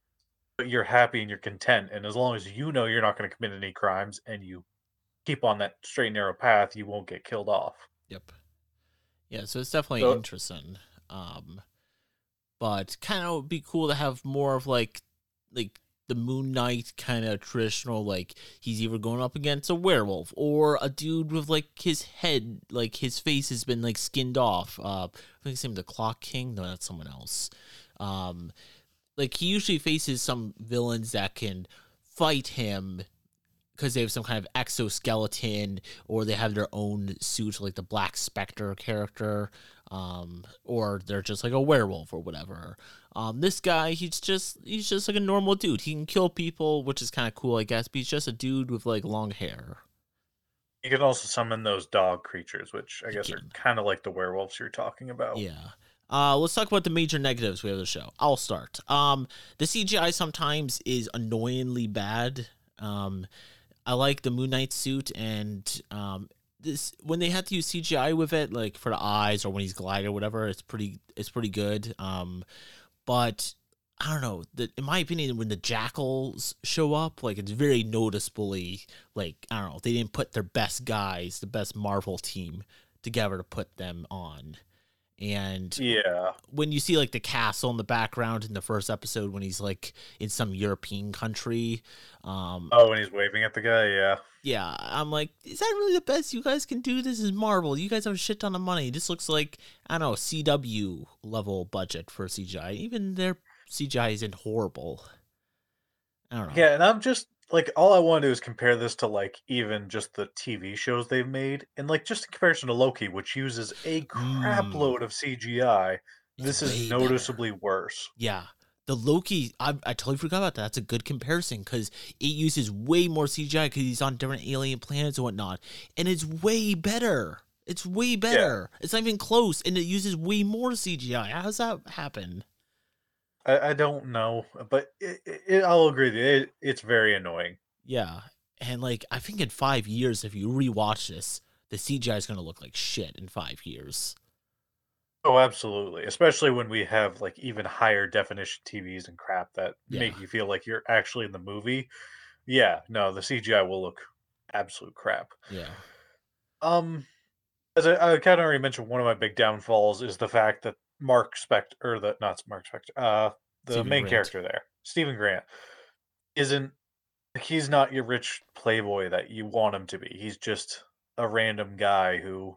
Speaker 2: but you're happy and you're content and as long as you know you're not going to commit any crimes and you keep on that straight and narrow path you won't get killed off
Speaker 1: Yep. Yeah, so it's definitely
Speaker 2: So-
Speaker 1: interesting. Um but kind of would be cool to have more of like like the Moon Knight kind of traditional, like he's either going up against a werewolf or a dude with like his head, like his face has been like skinned off. Uh, I think his name the Clock King. No, that's someone else. Um, like he usually faces some villains that can fight him because they have some kind of exoskeleton or they have their own suit, like the Black Spectre character, um, or they're just like a werewolf or whatever. Um, this guy, he's just he's just like a normal dude. He can kill people, which is kind of cool, I guess. But he's just a dude with like long hair.
Speaker 2: You can also summon those dog creatures, which I guess are kind of like the werewolves you're talking about.
Speaker 1: Yeah. Uh, let's talk about the major negatives we have the show. I'll start. Um, the CGI sometimes is annoyingly bad. Um, I like the Moon Knight suit and um, this when they had to use CGI with it, like for the eyes or when he's gliding or whatever. It's pretty. It's pretty good. Um, but I don't know. The, in my opinion, when the jackals show up, like it's very noticeably like I don't know. They didn't put their best guys, the best Marvel team, together to put them on. And
Speaker 2: Yeah.
Speaker 1: when you see like the castle in the background in the first episode when he's like in some European country, um,
Speaker 2: Oh, when he's waving at the guy, yeah.
Speaker 1: yeah, I'm like, is that really the best you guys can do? This is Marvel. You guys have a shit ton of money. This looks like I don't know CW level budget for CGI. Even their CGI isn't horrible. I don't know.
Speaker 2: Yeah, and I'm just like all I want to do is compare this to like even just the TV shows they've made, and like just in comparison to Loki, which uses a crap
Speaker 1: Mm.
Speaker 2: load of CGI.
Speaker 1: It's
Speaker 2: This is
Speaker 1: way better.
Speaker 2: noticeably worse.
Speaker 1: Yeah. The Loki, I, I totally forgot about that. That's a good comparison because it uses way more CGI because he's on different alien planets and whatnot. And it's way better. It's way better. It's not even close. And it uses way more CGI. How does that happen?
Speaker 2: I, I don't know, but it, it, I'll agree that. It, it's very annoying.
Speaker 1: Yeah. And like, I think in five years, if you rewatch this, the CGI is going to look like shit in five years.
Speaker 2: Oh, absolutely. Especially when we have like even higher definition TVs and crap that make you feel like you're actually in the movie. Yeah, no, the CGI will look absolute crap.
Speaker 1: Yeah.
Speaker 2: Um, as I, I kind of already mentioned, one of my big downfalls is the fact that Mark Spector, or the not Mark Spector, uh, the
Speaker 1: Steven
Speaker 2: main
Speaker 1: Grant.
Speaker 2: character there, Steven Grant, isn't. He's not your rich playboy that you want him to be. He's just a random guy who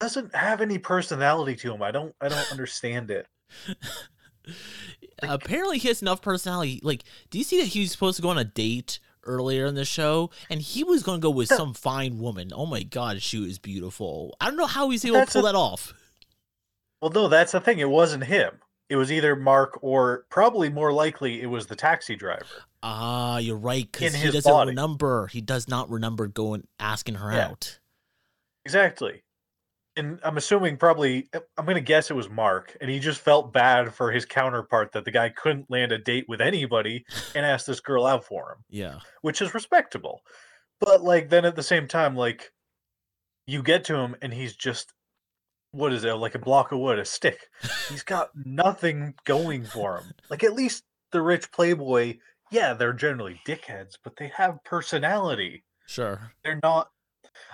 Speaker 2: doesn't have any personality to him. I don't. I don't understand it. [LAUGHS]
Speaker 1: Apparently, he has enough personality. Like, do you see that he was supposed to go on a date earlier in the show, and he was going to go with some fine woman? Oh my god, she was beautiful. I don't know how he's able
Speaker 2: That's
Speaker 1: to pull
Speaker 2: a-
Speaker 1: that off.
Speaker 2: Well, no, that's the thing. It wasn't him. It was either Mark or probably more likely it was the taxi driver.
Speaker 1: Ah, you're right, because he doesn't
Speaker 2: body.
Speaker 1: remember. He does not remember going asking her
Speaker 2: Yeah.
Speaker 1: out.
Speaker 2: Exactly. And I'm assuming probably I'm going to guess it was Mark and he just felt bad for his counterpart that the guy couldn't land a date with anybody [LAUGHS] and asked this girl out for him,
Speaker 1: Yeah,
Speaker 2: which is respectable. But like then at the same time like you get to him and he's just what is it? Like a block of wood, a stick. He's got nothing going for him. [LAUGHS] Like at least the rich playboy, yeah, they're generally dickheads, but they have personality
Speaker 1: sure.
Speaker 2: they're not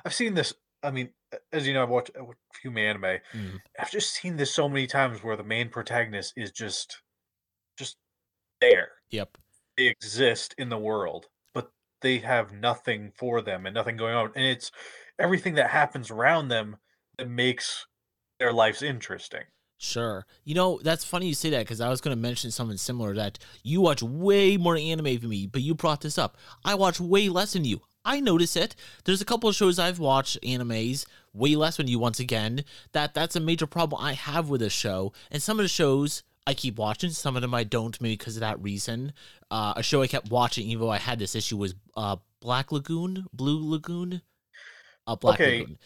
Speaker 2: i've seen this i mean as you know i've watched a few anime
Speaker 1: Mm.
Speaker 2: i've just seen this so many times where the main protagonist is just just there
Speaker 1: Yep.
Speaker 2: they exist in the world but they have nothing for them and nothing going on and it's everything that happens around them that makes their life's interesting
Speaker 1: Sure. You know, that's funny you say that because I was going to mention something similar that you watch way more anime than me, but you brought this up. I watch way less than you. I notice it. There's a couple of shows I've watched animes way less than you once again. That that's a major problem I have with this show. And some of the shows I keep watching, some of them I don't maybe because of that reason. Uh, a show I kept watching even though I had this issue was uh, Black Lagoon, Blue Lagoon. Uh, Black
Speaker 2: Okay.
Speaker 1: Lagoon.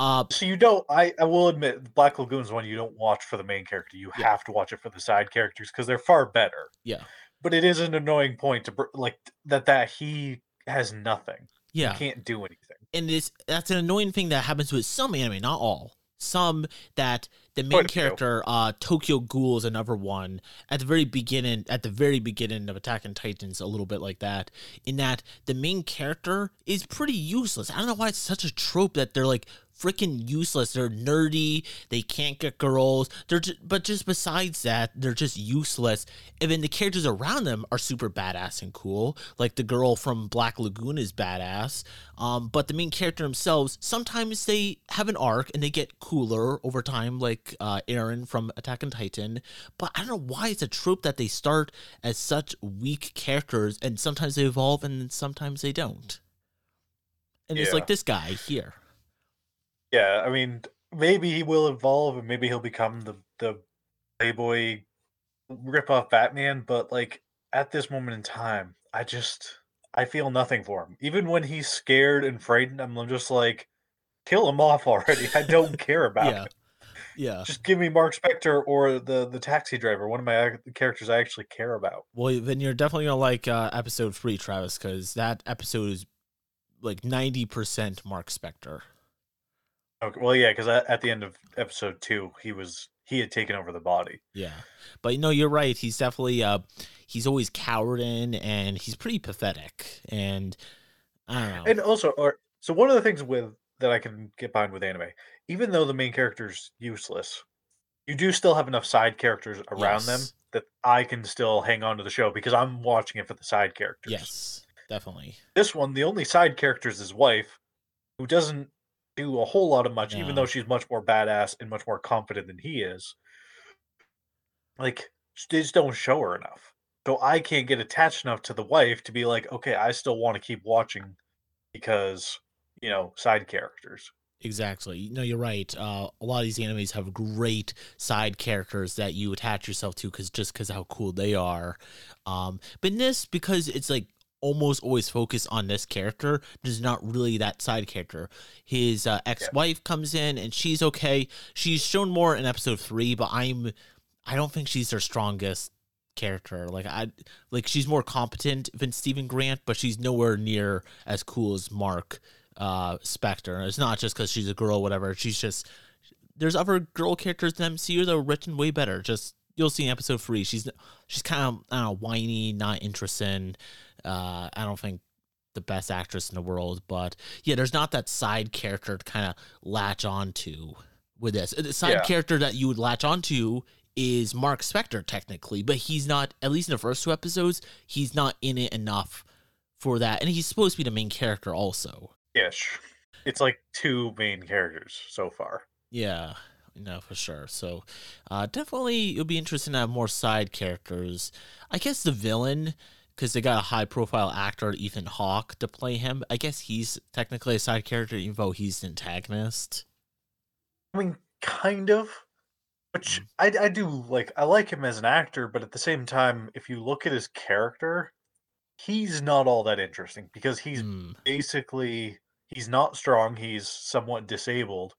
Speaker 1: Uh,
Speaker 2: so you don't i i will admit black lagoon's one you don't watch for the main character you
Speaker 1: Yeah.
Speaker 2: have to watch it for the side characters because they're far better
Speaker 1: yeah.
Speaker 2: but it is an annoying point to like that that he has nothing
Speaker 1: Yeah.
Speaker 2: he can't do anything
Speaker 1: and it's that's an annoying thing that happens with some anime, not all. Some that the main
Speaker 2: Quite
Speaker 1: character, uh, Tokyo Ghoul is another one. At the very beginning, at the very beginning of Attack on Titans, a little bit like that. In that the main character is pretty useless. I don't know why it's such a trope that they're like freaking useless. They're nerdy. They can't get girls. They're just, but just besides that, they're just useless. And then the characters around them are super badass and cool. Like the girl from Black Lagoon is badass. Um, but the main character themselves, sometimes they have an arc and they get cooler over time, like uh, Eren from Attack on Titan. But I don't know why it's a trope that they start as such weak characters and sometimes they evolve and sometimes they don't. And it's like this guy here.
Speaker 2: Yeah, I mean, maybe he will evolve and maybe he'll become the the playboy rip off Batman, but like at this moment in time, I just I feel nothing for him. Even when he's scared and frightened, I'm just like, kill him off already. I don't care [LAUGHS] about
Speaker 1: Yeah.
Speaker 2: him.
Speaker 1: Yeah.
Speaker 2: Just give me Mark Spector or the the taxi driver, one of my characters I actually care about.
Speaker 1: Well, then you're definitely gonna like uh, episode three, Travis, because that episode is like ninety percent Mark Spector.
Speaker 2: Okay, well, yeah, because at the end of episode two, he was he had taken over the body.
Speaker 1: Yeah, but no, you're right. He's definitely uh, he's always cowarding and he's pretty pathetic. And I don't know.
Speaker 2: And also, or so one of the things with that I can get behind with anime, even though the main character's useless, you do still have enough side characters around them that I can still hang on to the show because I'm watching it for the side characters.
Speaker 1: yes, definitely.
Speaker 2: This one, the only side character is his wife, who doesn't do a whole lot of much, even though she's much more badass and much more confident than he is. Like, they just don't show her enough. So I can't get attached enough to the wife to be like, okay, I still want to keep watching because, you know, side characters.
Speaker 1: Exactly. No, you're right. Uh, a lot of these animes have great side characters that you attach yourself to because just because how cool they are. Um, but in this, because it's like almost always focus on this character, there's not really that side character. His uh, ex-wife comes in and she's okay. She's shown more in episode three, but I'm, I don't think she's their strongest character. Like I, like she's more competent than Steven Grant, but she's nowhere near as cool as Mark uh. It's not just because she's a girl, whatever. She's just there's other girl characters in MCU that are written way better. Just you'll see in episode three. She's she's kind of I don't know whiny, not interesting. Uh, I don't think the best actress in the world, but yeah, there's not that side character to kind of latch onto with this. The side
Speaker 2: Yeah.
Speaker 1: character that you would latch onto is Mark Spector technically, but he's not. At least in the first two episodes, he's not in it enough for that, and he's supposed to be the main character also.
Speaker 2: Ish. It's like two main characters so far.
Speaker 1: Yeah, no, for sure. So, uh, definitely, it'll be interesting to have more side characters. I guess the villain, because they got a high profile actor, Ethan Hawke, to play him. I guess he's technically a side character, even though he's the antagonist.
Speaker 2: I mean, kind of. Which I, I do like. I like him as an actor, but at the same time, if you look at his character, he's not all that interesting because he's
Speaker 1: Hmm,
Speaker 2: basically he's not strong. He's somewhat disabled,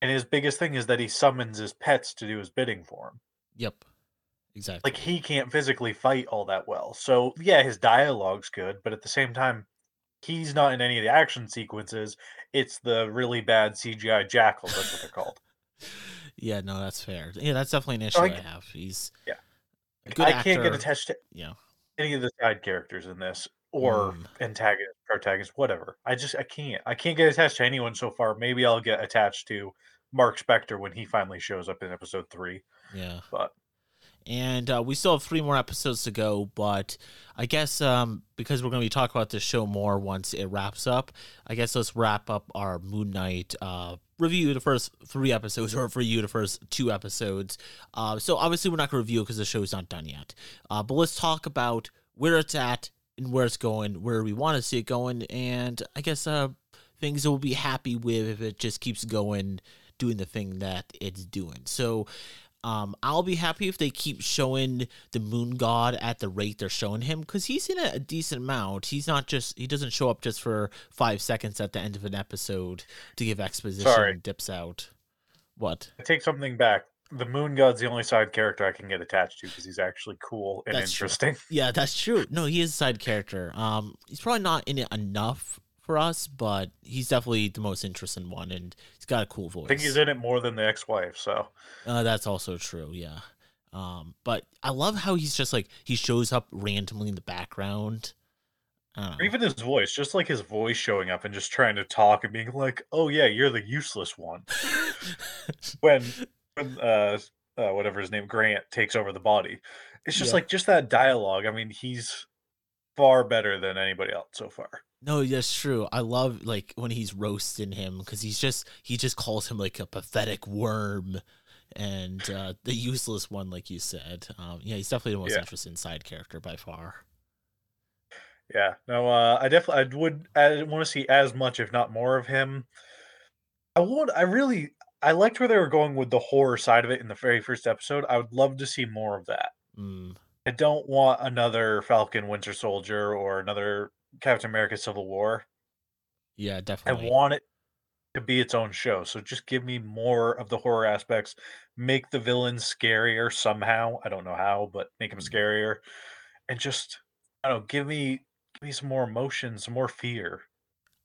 Speaker 2: and his biggest thing is that he summons his pets to do his bidding for him.
Speaker 1: Yep. Exactly.
Speaker 2: Like he can't physically fight all that well. So yeah, his dialogue's good, but at the same time, he's not in any of the action sequences. It's the really bad CGI jackals. That's what they're called. [LAUGHS]
Speaker 1: yeah, no, that's fair. Yeah, that's definitely an issue
Speaker 2: So
Speaker 1: I,
Speaker 2: I-
Speaker 1: have. He's
Speaker 2: Yeah.
Speaker 1: a good
Speaker 2: I can't get attached to
Speaker 1: Yeah.
Speaker 2: any of the side characters in this or
Speaker 1: Mm.
Speaker 2: antagonist, protagonist, whatever. I just I can't. I can't get attached to anyone so far. Maybe I'll get attached to Mark Spector when he finally shows up in episode three.
Speaker 1: Yeah.
Speaker 2: But
Speaker 1: and uh, we still have three more episodes to go but i guess um, because we're going to be talking about this show more once it wraps up i guess let's wrap up our moon knight uh, review the first three episodes or for you the first two episodes. Uh, so obviously we're not going to review because the show's not done yet. Uh, but let's talk about where it's at and where it's going where we want to see it going and i guess uh, things that we'll be happy with if it just keeps going doing the thing that it's doing. So um, I'll be happy if they keep showing the moon god at the rate they're showing him because he's in a, decent amount. He's not just he doesn't show up just for five seconds at the end of an episode to give exposition
Speaker 2: Sorry.
Speaker 1: and dips out. What?
Speaker 2: I take something back. The Moon God's the only side character I can get attached to because he's actually cool and
Speaker 1: That's true.
Speaker 2: interesting.
Speaker 1: Yeah, that's true. No, he is a side character. Um, he's probably not in it enough for us, but he's definitely the most interesting one, and he's got a cool voice.
Speaker 2: I think he's in it more than the ex-wife. So
Speaker 1: Uh, that's also true, yeah. Um, but I love how he's just like he shows up randomly in the background.
Speaker 2: Even his voice, just like his voice showing up and just trying to talk and being like, "Oh yeah, you're the useless one." [LAUGHS] when when uh, uh whatever his name Grant takes over the body. It's just
Speaker 1: Yeah.
Speaker 2: like just that dialogue. I mean, he's far better than anybody else so far.
Speaker 1: No, that's true. I love like when he's roasting him because he's just he just calls him like a pathetic worm and uh, the useless one, like you said. Um, yeah, he's definitely the most
Speaker 2: Yeah.
Speaker 1: interesting side character by far.
Speaker 2: Yeah. No, uh I definitely I would I want to see as much if not more of him. I would I really I liked where they were going with the horror side of it in the very first episode. I would love to see more of that.
Speaker 1: Mm,
Speaker 2: I don't want another Falcon Winter Soldier or another Captain America Civil War.
Speaker 1: yeah, definitely.
Speaker 2: I want it to be its own show. So just give me more of the horror aspects. Make the villains scarier somehow. I don't know how, but make them
Speaker 1: Mm.
Speaker 2: scarier. And just I don't know, give me give me some more emotion, some more fear.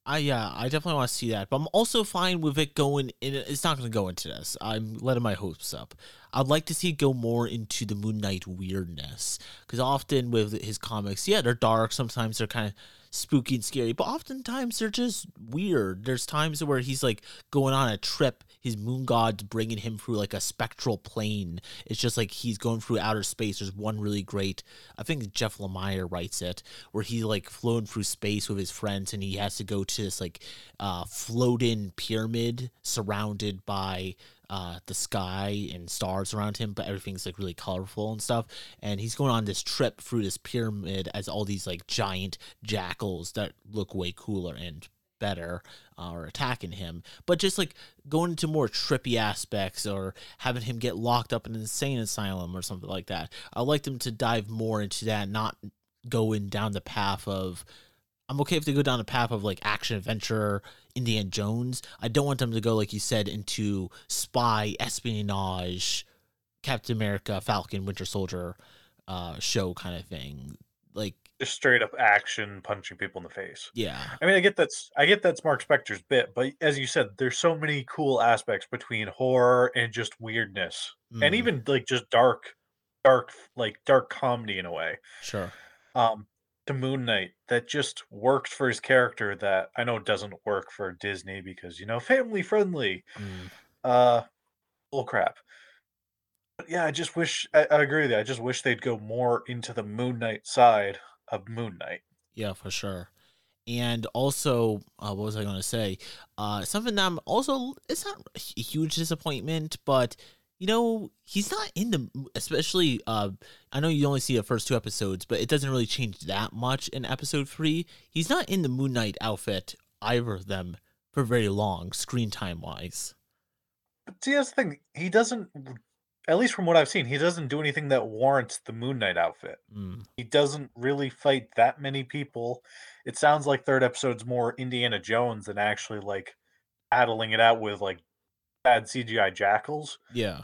Speaker 1: I yeah, I definitely want to see that, but I'm also fine with it going in. It's not going to go into this. I'm letting my hopes up. I'd like to see it go more into the Moon Knight weirdness because often with his comics, yeah, they're dark. Sometimes they're kind of spooky and scary, but oftentimes they're just weird. There's times where he's like going on a trip. His moon god's bringing him through like a spectral plane. It's just like he's going through outer space. There's one really great, I think Jeff Lemire writes it, where he like flown through space with his friends and he has to go to this like uh floating pyramid surrounded by uh the sky and stars around him but everything's like really colorful and stuff and he's going on this trip through this pyramid as all these like giant jackals that look way cooler and better uh, are attacking him but just like going into more trippy aspects or having him get locked up in an insane asylum or something like that i'd like them to dive more into that not going down the path of I'm okay if they go down the path of like action adventure, Indiana Jones. I don't want them to go like you said into spy espionage, Captain America, Falcon, Winter Soldier, uh, show kind of thing. Like,
Speaker 2: Just straight up action punching people in the face.
Speaker 1: yeah,
Speaker 2: I mean, I get that's I get that's Mark Spector's bit, but as you said, there's so many cool aspects between horror and just weirdness, and
Speaker 1: Mm,
Speaker 2: even like just dark, dark like dark comedy in a way.
Speaker 1: sure,
Speaker 2: Um, to Moon Knight that just worked for his character that I know doesn't work for Disney because you know family friendly.
Speaker 1: mm,
Speaker 2: Uh, bull crap. Yeah, I just wish I, I agree with you. I just wish they'd go more into the Moon Knight side of Moon Knight.
Speaker 1: yeah, for sure. And also, uh, what was I going to say? Uh, something that I'm also, it's not a huge disappointment, but you know, he's not in the, especially, uh, I know you only see the first two episodes, but it doesn't really change that much in episode three. He's not in the Moon Knight outfit, either of them, for very long, screen time wise.
Speaker 2: But see, that's the thing. He doesn't, at least from what I've seen, he doesn't do anything that warrants the Moon Knight outfit.
Speaker 1: Mm,
Speaker 2: He doesn't really fight that many people. It sounds like third episode's more Indiana Jones than actually like battling it out with like bad CGI jackals.
Speaker 1: yeah.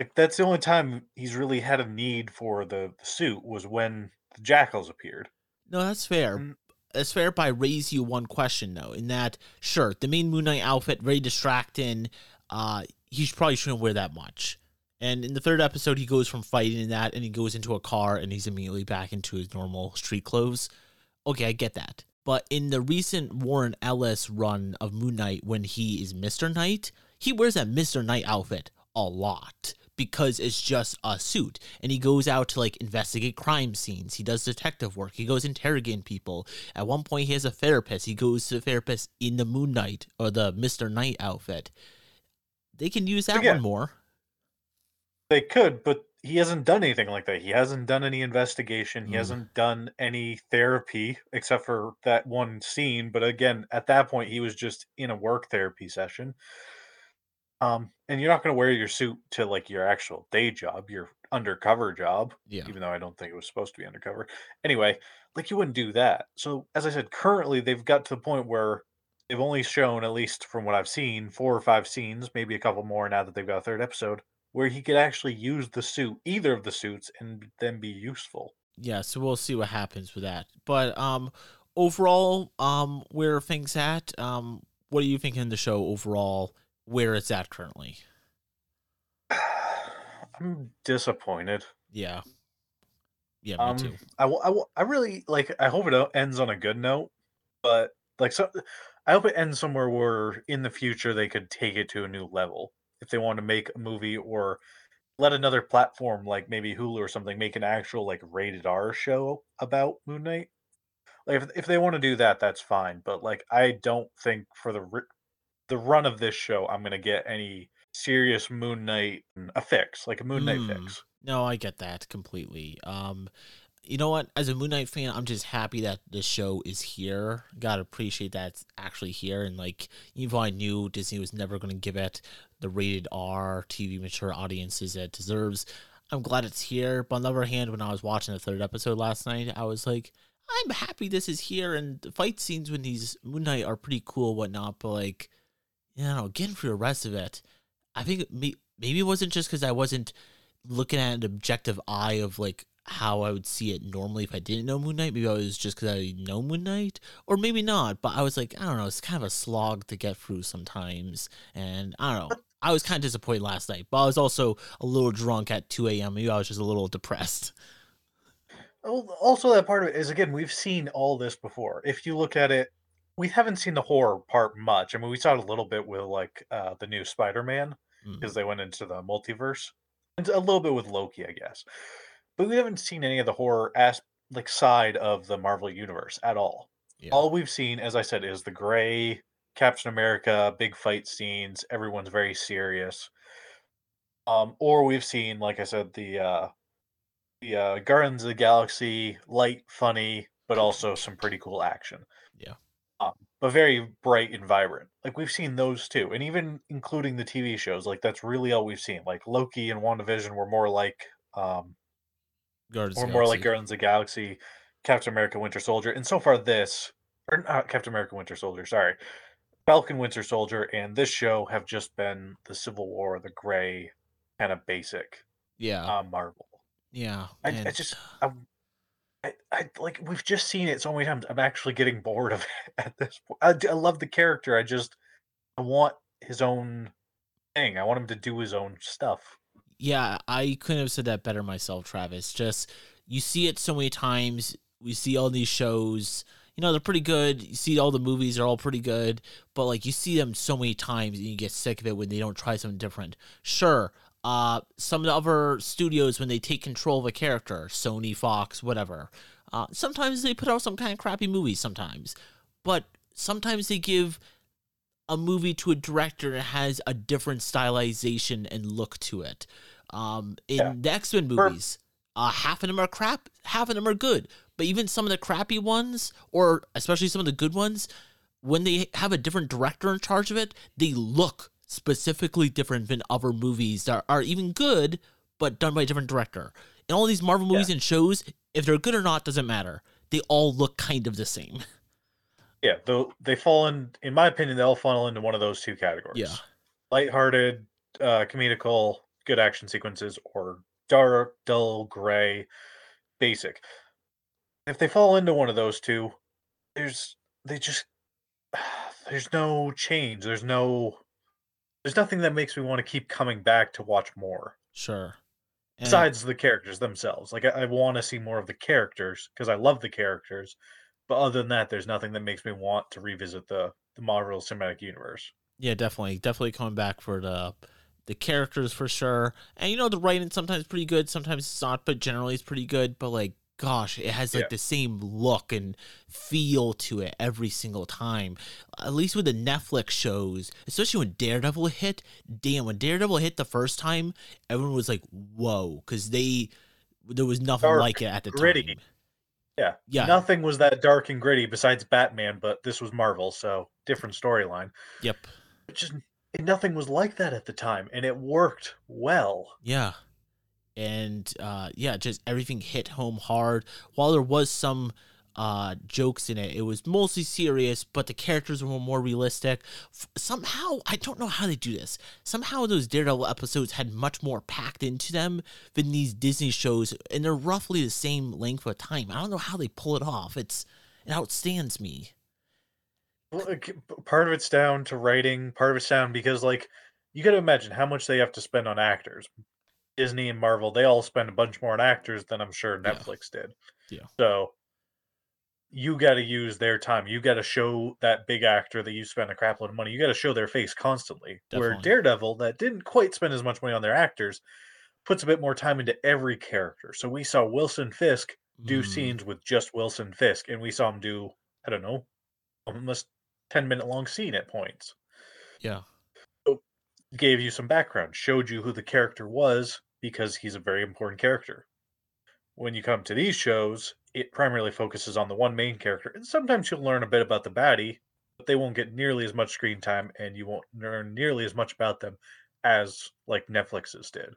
Speaker 2: Like, that's the only time he's really had a need for the, the suit was when the jackals appeared.
Speaker 1: No, that's fair.
Speaker 2: Mm.
Speaker 1: That's fair, but I raise you one question though. In that, sure, the main Moon Knight outfit very distracting. Uh, he probably shouldn't wear that much. And in the third episode, he goes from fighting in that, and he goes into a car, and he's immediately back into his normal street clothes. Okay, I get that. But in the recent Warren Ellis run of Moon Knight, when he is Mister Knight, he wears that Mister Knight outfit a lot because it's just a suit. And he goes out to like investigate crime scenes. He does detective work. He goes interrogating people. At one point he has a therapist. He goes to the therapist in the moon knight or the mr knight outfit. They can use that
Speaker 2: Again,
Speaker 1: one more
Speaker 2: They could, but he hasn't done anything like that. He hasn't done any investigation. He
Speaker 1: Mm.
Speaker 2: hasn't done any therapy except for that one scene. But again, at that point, he was just in a work therapy session. Um, and you're not going to wear your suit to like your actual day job, your undercover job,
Speaker 1: yeah
Speaker 2: even though I don't think it was supposed to be undercover. Anyway, like you wouldn't do that. So, as I said, currently they've got to the point where they've only shown, at least from what I've seen, four or five scenes, maybe a couple more now that they've got a third episode, where he could actually use the suit, either of the suits, and then be useful.
Speaker 1: yeah so we'll see what happens with that but um overall um where are things at um what are you thinking of the show overall where it's at currently [SIGHS]
Speaker 2: I'm disappointed.
Speaker 1: yeah Yeah, me
Speaker 2: Um,
Speaker 1: too.
Speaker 2: I, I, w- I really like. I hope it ends on a good note, but like so, I hope it ends somewhere where in the future they could take it to a new level if they want to make a movie or let another platform like maybe Hulu or something make an actual like rated R show about Moon Knight. Like if if they want to do that, that's fine. But like I don't think for the ri- the run of this show, I'm gonna get any serious Moon Knight a fix, like a Moon Knight
Speaker 1: Mm.
Speaker 2: fix.
Speaker 1: No, I get that completely. Um, you know what? As a Moon Knight fan, I'm just happy that the show is here. Gotta appreciate that it's actually here. And like, even though I knew Disney was never going to give it the rated R TV mature audiences it deserves, I'm glad it's here. But on the other hand, when I was watching the third episode last night, I was like, I'm happy this is here. And the fight scenes when these Moon Knight are pretty cool, whatnot. But like, you know, getting through the rest of it, I think may- maybe it wasn't just because I wasn't looking at an objective eye of like how I would see it normally if I didn't know Moon Knight. Maybe I was just because I know Moon Knight, or maybe not. But I was like, I don't know. It's kind of a slog to get through sometimes, and I don't know. I was kind of disappointed last night, but I was also a little drunk at 2 a.m. Maybe I was just a little depressed.
Speaker 2: Al- Also, that part of it is again, we've seen all this before. If you look at it, we haven't seen the horror part much. I mean, we saw it a little bit with like uh, the new Spider-Man
Speaker 1: Mm.
Speaker 2: because they went into the multiverse, and a little bit with Loki, I guess. But we haven't seen any of the horror as like side of the Marvel universe at all.
Speaker 1: Yeah.
Speaker 2: All we've seen, as I said, is the gray Captain America, big fight scenes. Everyone's very serious. Um, or we've seen, like I said, the uh, the uh, Guardians of the Galaxy, light, funny, but also some pretty cool action.
Speaker 1: Yeah.
Speaker 2: Um, but very bright and vibrant. Like we've seen those too, and even including the TV shows. Like that's really all we've seen. Like Loki and WandaVision were more like um,
Speaker 1: Guardians
Speaker 2: or more like Guardians of the Galaxy, Captain America, Winter Soldier, and so far this, or not Captain America, Winter Soldier, sorry, Falcon, Winter Soldier, and this show have just been the Civil War, the gray, kind of basic
Speaker 1: Yeah,
Speaker 2: uh, Marvel.
Speaker 1: yeah.
Speaker 2: I, I just, I, I, I like we've just seen it so many times. I'm actually getting bored of it [LAUGHS] at this point. I, I love the character. I just, I want his own thing. I want him to do his own stuff.
Speaker 1: Yeah, I couldn't have said that better myself, Travis. Just you see it so many times. We see all these shows. You know, they're pretty good. You see all the movies are all pretty good, but like you see them so many times and you get sick of it when they don't try something different. Sure, uh some of the other studios when they take control of a character, Sony, Fox, whatever. Uh sometimes they put out some kind of crappy movies sometimes. But sometimes they give a movie to a director that has a different stylization and look to it. Um, in
Speaker 2: Yeah.
Speaker 1: the X Men movies, uh, half of them are crap, half of them are good. But even some of the crappy ones, or especially some of the good ones, when they have a different director in charge of it, they look specifically different than other movies that are even good, but done by a different director. And all these Marvel movies and shows, if they're good or not, doesn't matter. They all look kind of the same. [LAUGHS]
Speaker 2: Yeah, though they fall in, in my opinion, they'll fall into one of those two categories.
Speaker 1: Yeah.
Speaker 2: lighthearted, uh, comedical, good action sequences, or dark, dull, gray, basic. If they fall into one of those two, there's they just [SIGHS] there's no change. There's no there's nothing that makes me want to keep coming back to watch more.
Speaker 1: Sure. And-
Speaker 2: Besides the characters themselves, like I, I want to see more of the characters because I love the characters. But other than that, there's nothing that makes me want to revisit the the Marvel Cinematic Universe.
Speaker 1: Yeah, definitely, definitely coming back for the the characters for sure. And you know, the writing sometimes pretty good, sometimes it's not, but generally it's pretty good. But like, gosh, it has like
Speaker 2: Yeah.
Speaker 1: the same look and feel to it every single time. At least with the Netflix shows, especially when Daredevil hit. Damn, when Daredevil hit the first time, everyone was like, "Whoa," because they there was nothing
Speaker 2: Dark,
Speaker 1: like it at the
Speaker 2: gritty.
Speaker 1: time.
Speaker 2: Yeah.
Speaker 1: Yeah.
Speaker 2: Nothing was that dark and gritty besides Batman, but this was Marvel, so different storyline.
Speaker 1: Yep.
Speaker 2: Just nothing was like that at the time, and it worked well.
Speaker 1: Yeah. And uh yeah, just everything hit home hard. While there was some uh jokes in it, it was mostly serious, but the characters were more realistic. F- somehow, I don't know how they do this. Somehow those Daredevil episodes had much more packed into them than these Disney shows, and they're roughly the same length of time. I don't know how they pull it off. It's it outstands me.
Speaker 2: Part of it's down to writing, part of it's down because, like, you got to imagine how much they have to spend on actors. Disney and Marvel, they all spend a bunch more on actors than I'm sure
Speaker 1: Yeah.
Speaker 2: Netflix did.
Speaker 1: Yeah.
Speaker 2: So you got to use their time. You got to show that big actor that you spent a crap load of money. You got to show their face constantly. Where Daredevil, that didn't quite spend as much money on their actors, puts a bit more time into every character. So we saw Wilson Fisk do
Speaker 1: Mm,
Speaker 2: scenes with just Wilson Fisk, and we saw him do I don't know, almost ten minute long scene at points.
Speaker 1: Yeah.
Speaker 2: Gave you some background, showed you who the character was because he's a very important character. When you come to these shows, it primarily focuses on the one main character, and sometimes you'll learn a bit about the baddie, but they won't get nearly as much screen time, and you won't learn nearly as much about them as like Netflix's did.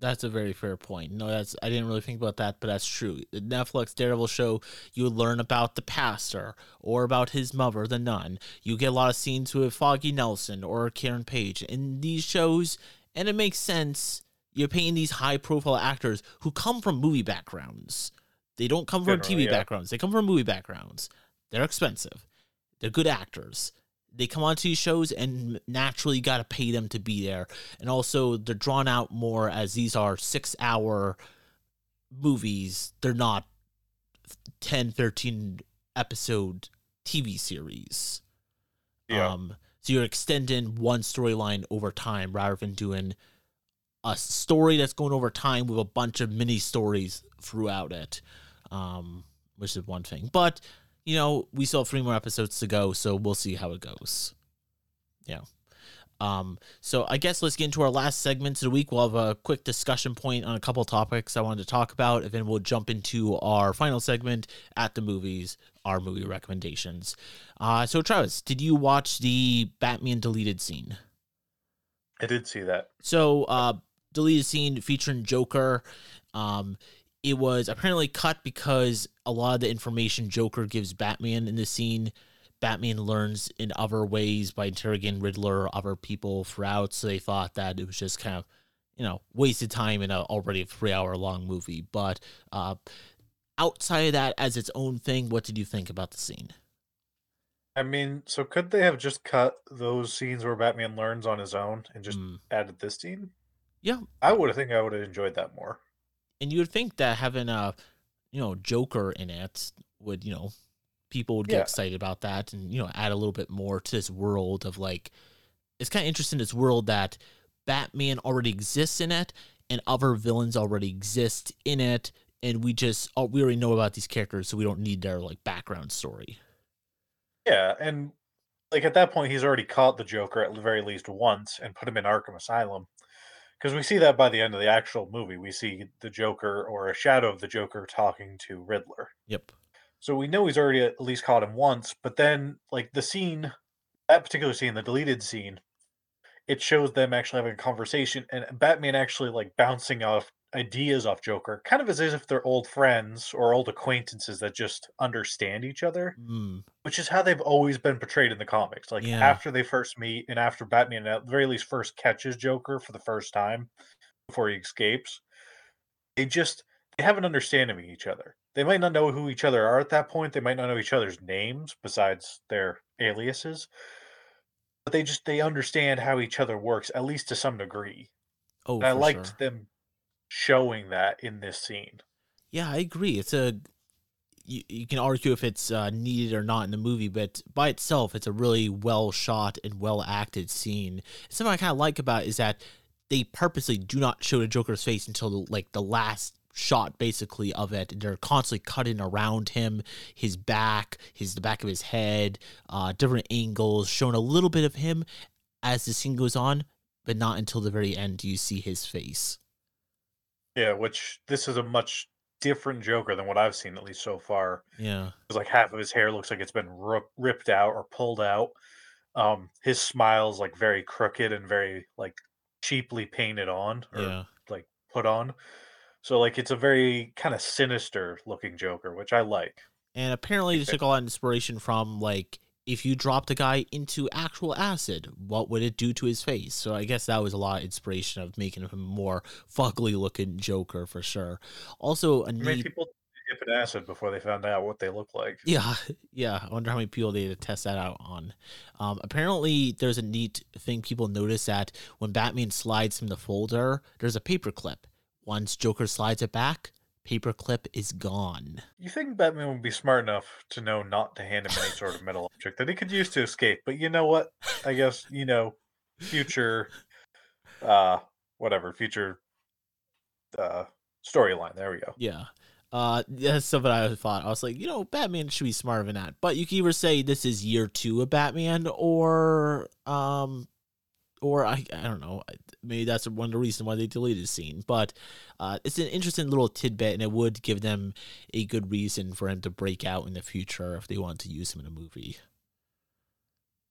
Speaker 1: That's a very fair point. No, that's I didn't really think about that, but that's true. The Netflix Daredevil show, you learn about the pastor or about his mother, the nun. You get a lot of scenes with Foggy Nelson or Karen Page in these shows, and it makes sense. You're paying these high profile actors who come from movie backgrounds. They don't come from
Speaker 2: Generally,
Speaker 1: TV
Speaker 2: yeah.
Speaker 1: backgrounds. They come from movie backgrounds. They're expensive. They're good actors. They come onto these shows and naturally you got to pay them to be there and also they're drawn out more as these are six hour movies they're not 10 13 episode tv series
Speaker 2: Yeah.
Speaker 1: um so you're extending one storyline over time rather than doing a story that's going over time with a bunch of mini stories throughout it um which is one thing but you know we still have three more episodes to go so we'll see how it goes yeah um, so I guess let's get into our last segment of the week. We'll have a quick discussion point on a couple topics I wanted to talk about, and then we'll jump into our final segment at the movies, our movie recommendations. Uh, so Travis, did you watch the Batman deleted scene?
Speaker 2: I did see that.
Speaker 1: So, uh, deleted scene featuring Joker. Um, it was apparently cut because a lot of the information Joker gives Batman in the scene, Batman learns in other ways by interrogating Riddler or other people throughout. So they thought that it was just kind of, you know, wasted time in a already three hour long movie. But uh, outside of that, as its own thing, what did you think about the scene?
Speaker 2: I mean, so could they have just cut those scenes where Batman learns on his own and just
Speaker 1: Mm,
Speaker 2: added this scene?
Speaker 1: Yeah,
Speaker 2: I would have think I would have enjoyed that more.
Speaker 1: and you would think that having a you know joker in it would you know people would get
Speaker 2: Yeah.
Speaker 1: excited about that and you know add a little bit more to this world of like it's kind of interesting this world that batman already exists in it and other villains already exist in it and we just oh, we already know about these characters so we don't need their like background story
Speaker 2: Yeah, and like at that point, he's already caught the Joker at the very least once and put him in Arkham Asylum. Because we see that by the end of the actual movie, we see the Joker or a shadow of the Joker talking to Riddler.
Speaker 1: yep
Speaker 2: So we know he's already at least caught him once, but then like the scene, that particular scene, the deleted scene, it shows them actually having a conversation and Batman actually like bouncing off ideas off Joker, kind of as if they're old friends or old acquaintances that just understand each other,
Speaker 1: mm,
Speaker 2: which is how they've always been portrayed in the comics. Like
Speaker 1: Yeah.
Speaker 2: after they first meet and after Batman at the very least first catches Joker for the first time before he escapes, they just they have an understanding of each other. They might not know who each other are at that point. They might not know each other's names besides their aliases. But they just they understand how each other works, at least to some degree.
Speaker 1: oh
Speaker 2: I liked
Speaker 1: sure.
Speaker 2: them showing that in this scene.
Speaker 1: Yeah, I agree. It's a you, you can argue if it's uh, needed or not in the movie, but by itself, it's a really well shot and well acted scene. Something I kind of like about is that they purposely do not show the Joker's face until the, like the last shot, basically of it. They're constantly cutting around him, his back, his the back of his head, uh, different angles, showing a little bit of him as the scene goes on, but not until the very end do you see his face.
Speaker 2: Yeah, which this is a much different Joker than what I've seen, at least so far.
Speaker 1: Yeah,
Speaker 2: It's like half of his hair looks like it's been ri- ripped out or pulled out. Um, his smile's like very crooked and very like cheaply painted on or
Speaker 1: yeah.
Speaker 2: like put on. So like it's a very kind of sinister looking Joker, which I like.
Speaker 1: And apparently, they took a lot of inspiration from like if you dropped a guy into actual acid, what would it do to his face? So I guess that was a lot of inspiration of making him a more fugly looking Joker for sure. Also, a
Speaker 2: I mean,
Speaker 1: neat
Speaker 2: people dipping acid before they found out what they look like.
Speaker 1: Yeah, [LAUGHS] yeah. I wonder how many people they had to test that out on. Um, apparently, there's a neat thing people notice that when Batman slides from the folder, there's a paperclip. Once Joker slides it back, paperclip is gone.
Speaker 2: You think Batman would be smart enough to know not to hand him any sort of metal object that he could use to escape? But you know what? I guess you know, future, uh, whatever, future, uh, storyline. There we go.
Speaker 1: Yeah. Uh, that's something I thought. I was like, you know, Batman should be smarter than that. But you can either say this is year two of Batman, or um, or I, I don't know. Maybe that's one of the reasons why they deleted the scene. But uh, it's an interesting little tidbit, and it would give them a good reason for him to break out in the future if they want to use him in a movie.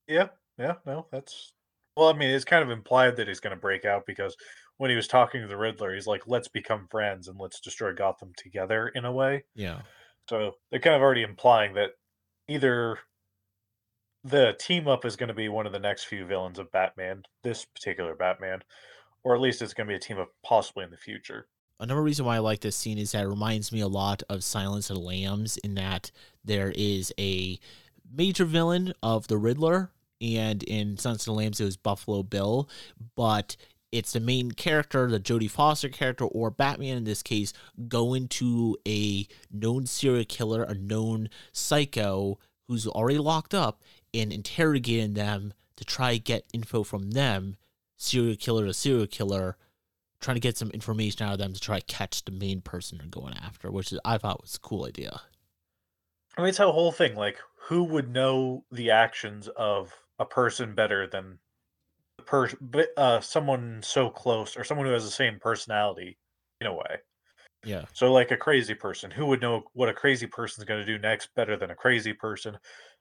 Speaker 2: Yeah, yeah, no, that's well. I mean, it's kind of implied that he's going to break out because when he was talking to the Riddler, he's like, "Let's become friends and let's destroy Gotham together." In a way,
Speaker 1: Yeah.
Speaker 2: so they're kind of already implying that either the team up is going to be one of the next few villains of Batman, this particular Batman, or at least it's going to be a team up possibly in the future.
Speaker 1: Another reason why I like this scene is that it reminds me a lot of Silence of the Lambs in that there is a major villain of the Riddler, and in Silence of the Lambs it was Buffalo Bill, but it's the main character, the Jodie Foster character, or Batman in this case, going to a known serial killer, a known psycho who's already locked up, and interrogating them to try get info from them, serial killer to serial killer, trying to get some information out of them to try to catch the main person they're going after, which is, I thought was a cool idea.
Speaker 2: I mean, it's a whole thing. Like, who would know the actions of a person better than the person, but uh, someone so close or someone who has the same personality in a way.
Speaker 1: Yeah.
Speaker 2: So, like a crazy person, who would know what a crazy person's going to do next better than a crazy person?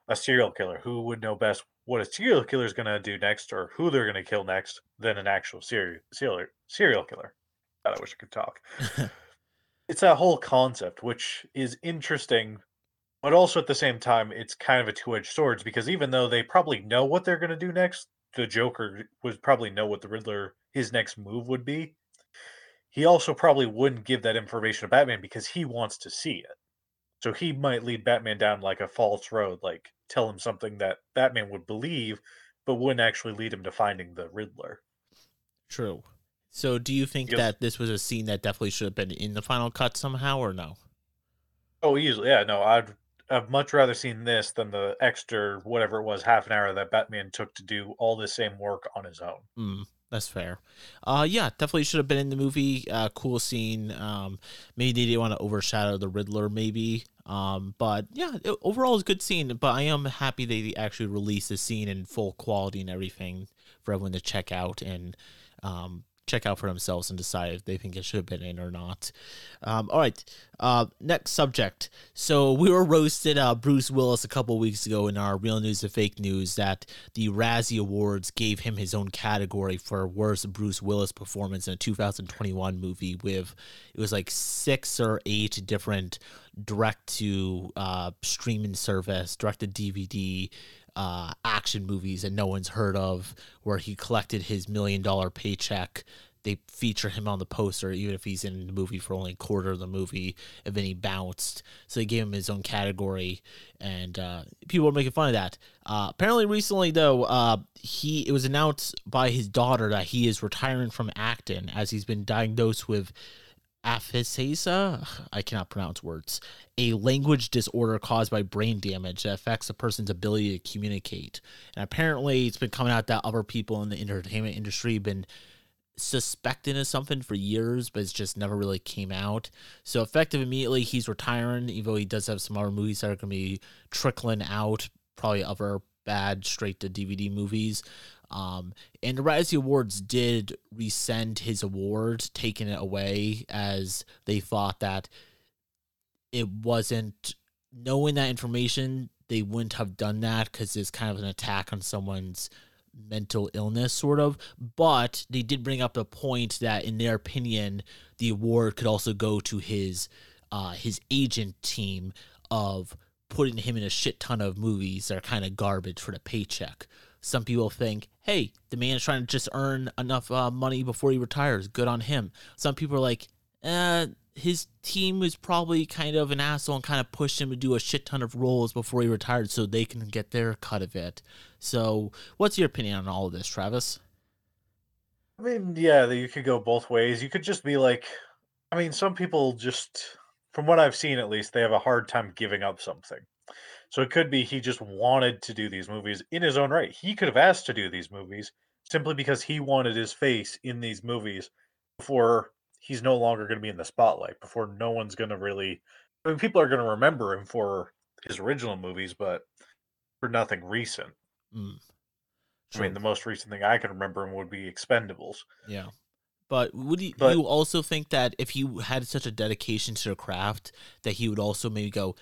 Speaker 2: A serial killer, who would know best what a serial killer is going to do next or who they're going to kill next than an actual serial serial serial killer? God, I wish I could talk. [LAUGHS] it's that whole concept, which is interesting, but also at the same time, it's kind of a two edged sword because even though they probably know what they're going to do next, the Joker would probably know what the Riddler his next move would be. He also probably wouldn't give that information to Batman because he wants to see it. So he might lead Batman down like a false road, like tell him something that Batman would believe, but wouldn't actually lead him to finding the Riddler.
Speaker 1: True. So, do you think
Speaker 2: Yes.
Speaker 1: that this was a scene that definitely should have been in the final cut somehow, or no?
Speaker 2: Oh, easily. Yeah, no, I'd I've much rather seen this than the extra whatever it was half an hour that Batman took to do all the same work on his own.
Speaker 1: Mm, that's fair. Uh, yeah, definitely should have been in the movie. Uh, cool scene. Um, maybe they didn't want to overshadow the Riddler, maybe. Um, but yeah, it, overall, it's a good scene. But I am happy they actually released the scene in full quality and everything for everyone to check out and um, check out for themselves and decide if they think it should have been in or not. Um, all right, uh, next subject. So we were roasted uh, Bruce Willis a couple weeks ago in our Real News and Fake News that the Razzie Awards gave him his own category for worst Bruce Willis performance in a 2021 movie with it was like six or eight different direct to uh, streaming service, direct to DVD uh, action movies that no one's heard of, where he collected his million dollar paycheck. They feature him on the poster, even if he's in the movie for only a quarter of the movie, and then he bounced. So they gave him his own category, and uh, people were making fun of that. Uh, apparently, recently though, uh, he it was announced by his daughter that he is retiring from acting as he's been diagnosed with aphasia i cannot pronounce words a language disorder caused by brain damage that affects a person's ability to communicate. And apparently it's been coming out that other people in the entertainment industry have been suspecting of something for years but it's just never really came out. So effective immediately he's retiring even though he does have some other movies that are going to be trickling out probably other bad straight to dvd movies um, and the Razzie Awards did rescind his award, taking it away as they thought that it wasn't knowing that information. They wouldn't have done that because it's kind of an attack on someone's mental illness, sort of. But they did bring up the point that, in their opinion, the award could also go to his uh, his agent team of putting him in a shit ton of movies that are kind of garbage for the paycheck. Some people think, hey, the man is trying to just earn enough uh, money before he retires. Good on him. Some people are like, eh, his team was probably kind of an asshole and kind of pushed him to do a shit ton of roles before he retired so they can get their cut of it. So, what's your opinion on all of this, Travis?
Speaker 2: I mean, yeah, you could go both ways. You could just be like, I mean, some people just, from what I've seen at least, they have a hard time giving up something. So it could be he just wanted to do these movies in his own right. He could have asked to do these movies simply because he wanted his face in these movies before he's no longer going to be in the spotlight, before no one's going to really. I mean, people are going to remember him for his original movies, but for nothing recent.
Speaker 1: Mm,
Speaker 2: I mean, the most recent thing I can remember him would be Expendables.
Speaker 1: Yeah. But would you,
Speaker 2: But-
Speaker 1: you also think that if he had such a dedication to the craft, that he would also maybe go,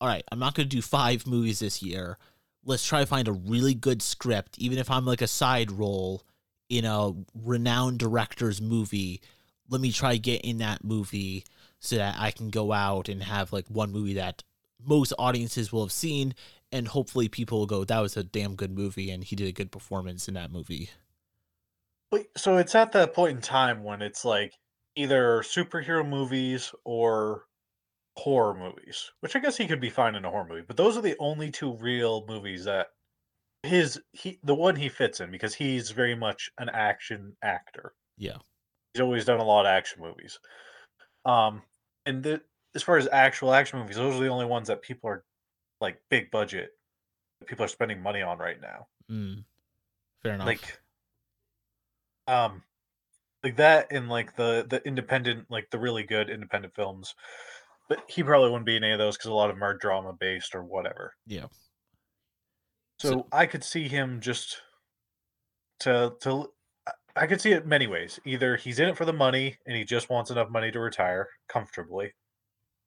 Speaker 1: all right, I'm not going to do five movies this year. Let's try to find a really good script, even if I'm like a side role in a renowned director's movie. Let me try to get in that movie so that I can go out and have like one movie that most audiences will have seen, and hopefully people will go, "That was a damn good movie," and he did a good performance in that movie.
Speaker 2: So it's at that point in time when it's like either superhero movies or horror movies, which I guess he could be fine in a horror movie. But those are the only two real movies that his he the one he fits in because he's very much an action actor.
Speaker 1: Yeah.
Speaker 2: He's always done a lot of action movies. Um, and the, as far as actual action movies, those are the only ones that people are like big budget. that People are spending money on right now.
Speaker 1: Mm. Fair enough.
Speaker 2: like um like that and like the the independent like the really good independent films but he probably wouldn't be in any of those because a lot of them are drama based or whatever
Speaker 1: yeah.
Speaker 2: so,
Speaker 1: So-
Speaker 2: i could see him just to to I- i could see it many ways either he's in it for the money and he just wants enough money to retire comfortably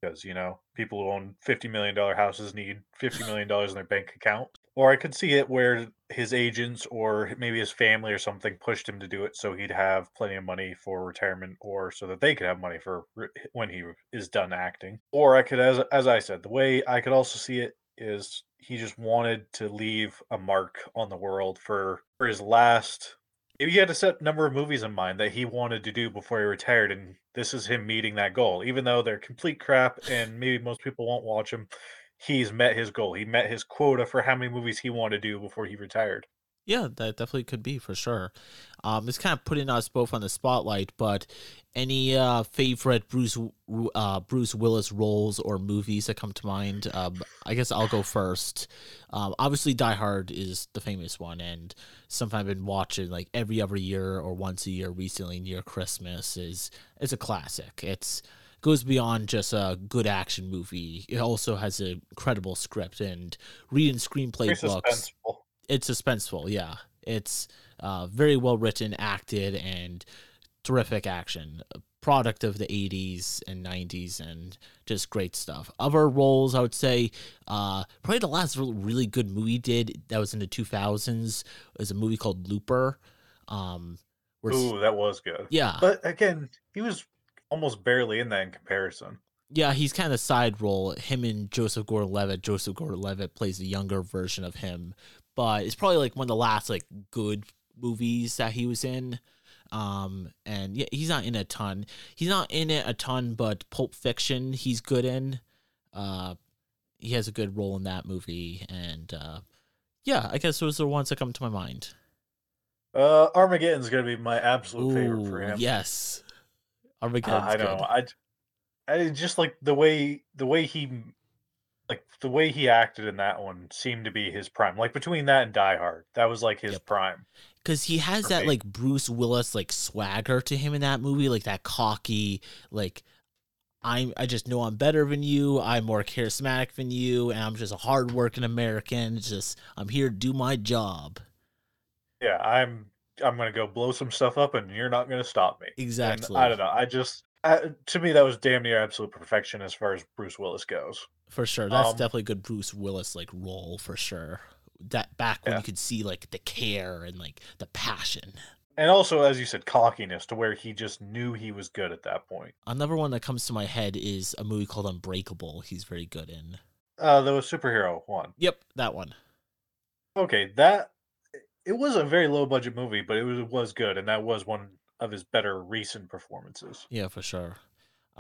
Speaker 2: because you know people who own 50 million dollar houses need 50 million dollars in their bank account. Or i could see it where his agents or maybe his family or something pushed him to do it so he'd have plenty of money for retirement or so that they could have money for when he is done acting. Or i could as as i said the way i could also see it is he just wanted to leave a mark on the world for for his last he had a set number of movies in mind that he wanted to do before he retired and this is him meeting that goal. Even though they're complete crap and maybe most people won't watch him he's met his goal. He met his quota for how many movies he wanted to do before he retired
Speaker 1: Yeah, that definitely could be for sure. Um, it's kind of putting us both on the spotlight, but any uh, favorite Bruce uh, Bruce Willis roles or movies that come to mind? Um, I guess I'll go first. Um, obviously, Die Hard is the famous one, and something I've been watching like every other year or once a year recently near Christmas is is a classic. It's goes beyond just a good action movie. It also has an incredible script and reading screenplay
Speaker 2: Very
Speaker 1: books
Speaker 2: suspenseful
Speaker 1: it's suspenseful yeah. It's uh, very well written acted and terrific action. A product of the 80s and 90s and just great stuff. Other roles i would say uh, probably the last really good movie he did that was in the 2000s was a movie called looper um where
Speaker 2: ooh that was good.
Speaker 1: Yeah.
Speaker 2: But again he was almost barely in that in comparison.
Speaker 1: Yeah, he's kind of side role. Him and Joseph Gordon-Levitt. Joseph Gordon-Levitt plays the younger version of him, but it's probably like one of the last like good movies that he was in. Um, and yeah, he's not in a ton. He's not in it a ton, but Pulp Fiction, he's good in. Uh, he has a good role in that movie, and uh, yeah, I guess those are the ones that come to my mind.
Speaker 2: uh armageddon's gonna be my absolute favorite for him
Speaker 1: Yes,
Speaker 2: Uh,
Speaker 1: Armageddon's
Speaker 2: I know.
Speaker 1: good.
Speaker 2: I, I just like the way the way he, like the way he acted in that one seemed to be his prime. Like between that and Die Hard, that was like his
Speaker 1: Yep.
Speaker 2: prime.
Speaker 1: because he has that
Speaker 2: Perfect.
Speaker 1: like Bruce Willis like swagger to him in that movie, like that cocky, like I'm I just know I'm better than you, I'm more charismatic than you, and I'm just a hardworking American. It's just I'm here to do my job.
Speaker 2: Yeah, I'm. I'm gonna go blow some stuff up, and you're not gonna stop me. And
Speaker 1: Exactly.
Speaker 2: I don't know. I just uh, to me that was damn near absolute perfection as far as Bruce Willis goes.
Speaker 1: For sure. That's
Speaker 2: Um,
Speaker 1: definitely a good Bruce Willis like role for sure. That back when
Speaker 2: Yeah.
Speaker 1: you could see like the care and like the passion.
Speaker 2: And also, as you said, cockiness to where he just knew he was good at that point.
Speaker 1: Another one that comes to my head is a movie called Unbreakable. He's very good in.
Speaker 2: Uh, the superhero one.
Speaker 1: Yep, that one.
Speaker 2: Okay, that it was a very low budget movie, but it was was good, and that was one of his better recent performances.
Speaker 1: Yeah, for sure.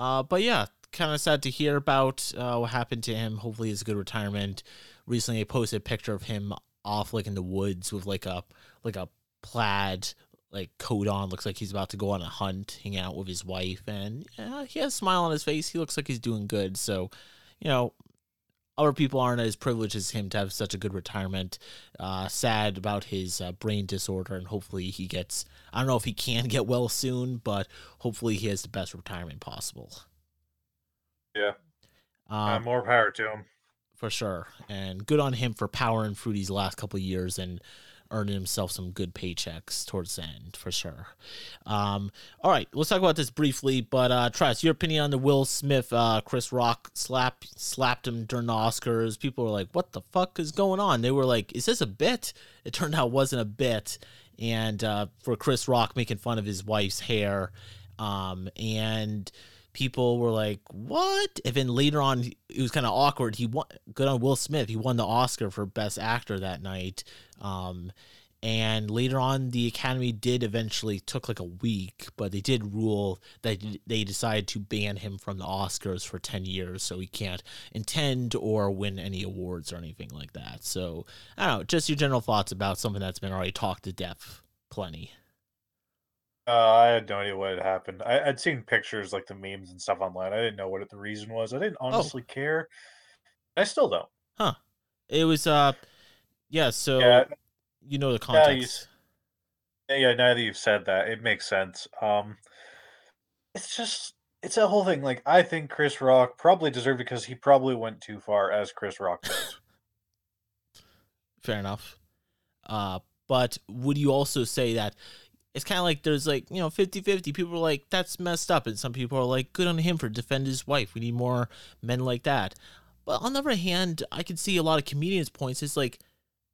Speaker 1: Uh, but yeah, kind of sad to hear about uh, what happened to him. Hopefully, it's a good retirement. Recently, I posted a picture of him off like in the woods with like a like a plaid like coat on. Looks like he's about to go on a hunt, hang out with his wife, and yeah, he has a smile on his face. He looks like he's doing good. So, you know, other people aren't as privileged as him to have such a good retirement. Uh, sad about his uh, brain disorder, and hopefully he gets. I don't know if he can get well soon, but hopefully he has the best retirement possible.
Speaker 2: Yeah. Uh,
Speaker 1: Um,
Speaker 2: more power to him.
Speaker 1: for sure. And good on him for powering through these last couple of years and earning himself some good paychecks towards the end, for sure. Um, all right, let's talk about this briefly. But uh, Travis, your opinion on the Will Smith, uh, Chris Rock slap slapped him during the Oscars? People were like, "What the fuck is going on?" They were like, "Is this a bit?" It turned out it wasn't a bit. And uh, for Chris Rock making fun of his wife's hair, um, and people were like, "What?" And then later on, it was kind of awkward. He won. Good on Will Smith. He won the Oscar for Best Actor that night. Um, and later on, the Academy did eventually took like a week, but they did rule that they decided to ban him from the Oscars for ten years, so he can't intend or win any awards or anything like that. So I don't know. Just your general thoughts about something that's been already talked to death plenty.
Speaker 2: Uh, I had no idea what had happened. I, I'd seen pictures like the memes and stuff online. I didn't know what the reason was. I didn't honestly care. I still don't. Huh.
Speaker 1: It was uh, yeah. So
Speaker 2: Yeah,
Speaker 1: you know the context.
Speaker 2: he's- yeah, yeah. Now that you've said that, it makes sense. Um, it's just it's a whole thing. Like I think Chris Rock probably deserved it because he probably went too far, as Chris Rock does. [LAUGHS]
Speaker 1: Fair enough. Uh, but would you also say that it's kind of like there's like, you know, 50 50. People are like, that's messed up. And some people are like, good on him for defend his wife. We need more men like that. But on the other hand, I can see a lot of comedians' points. It's like,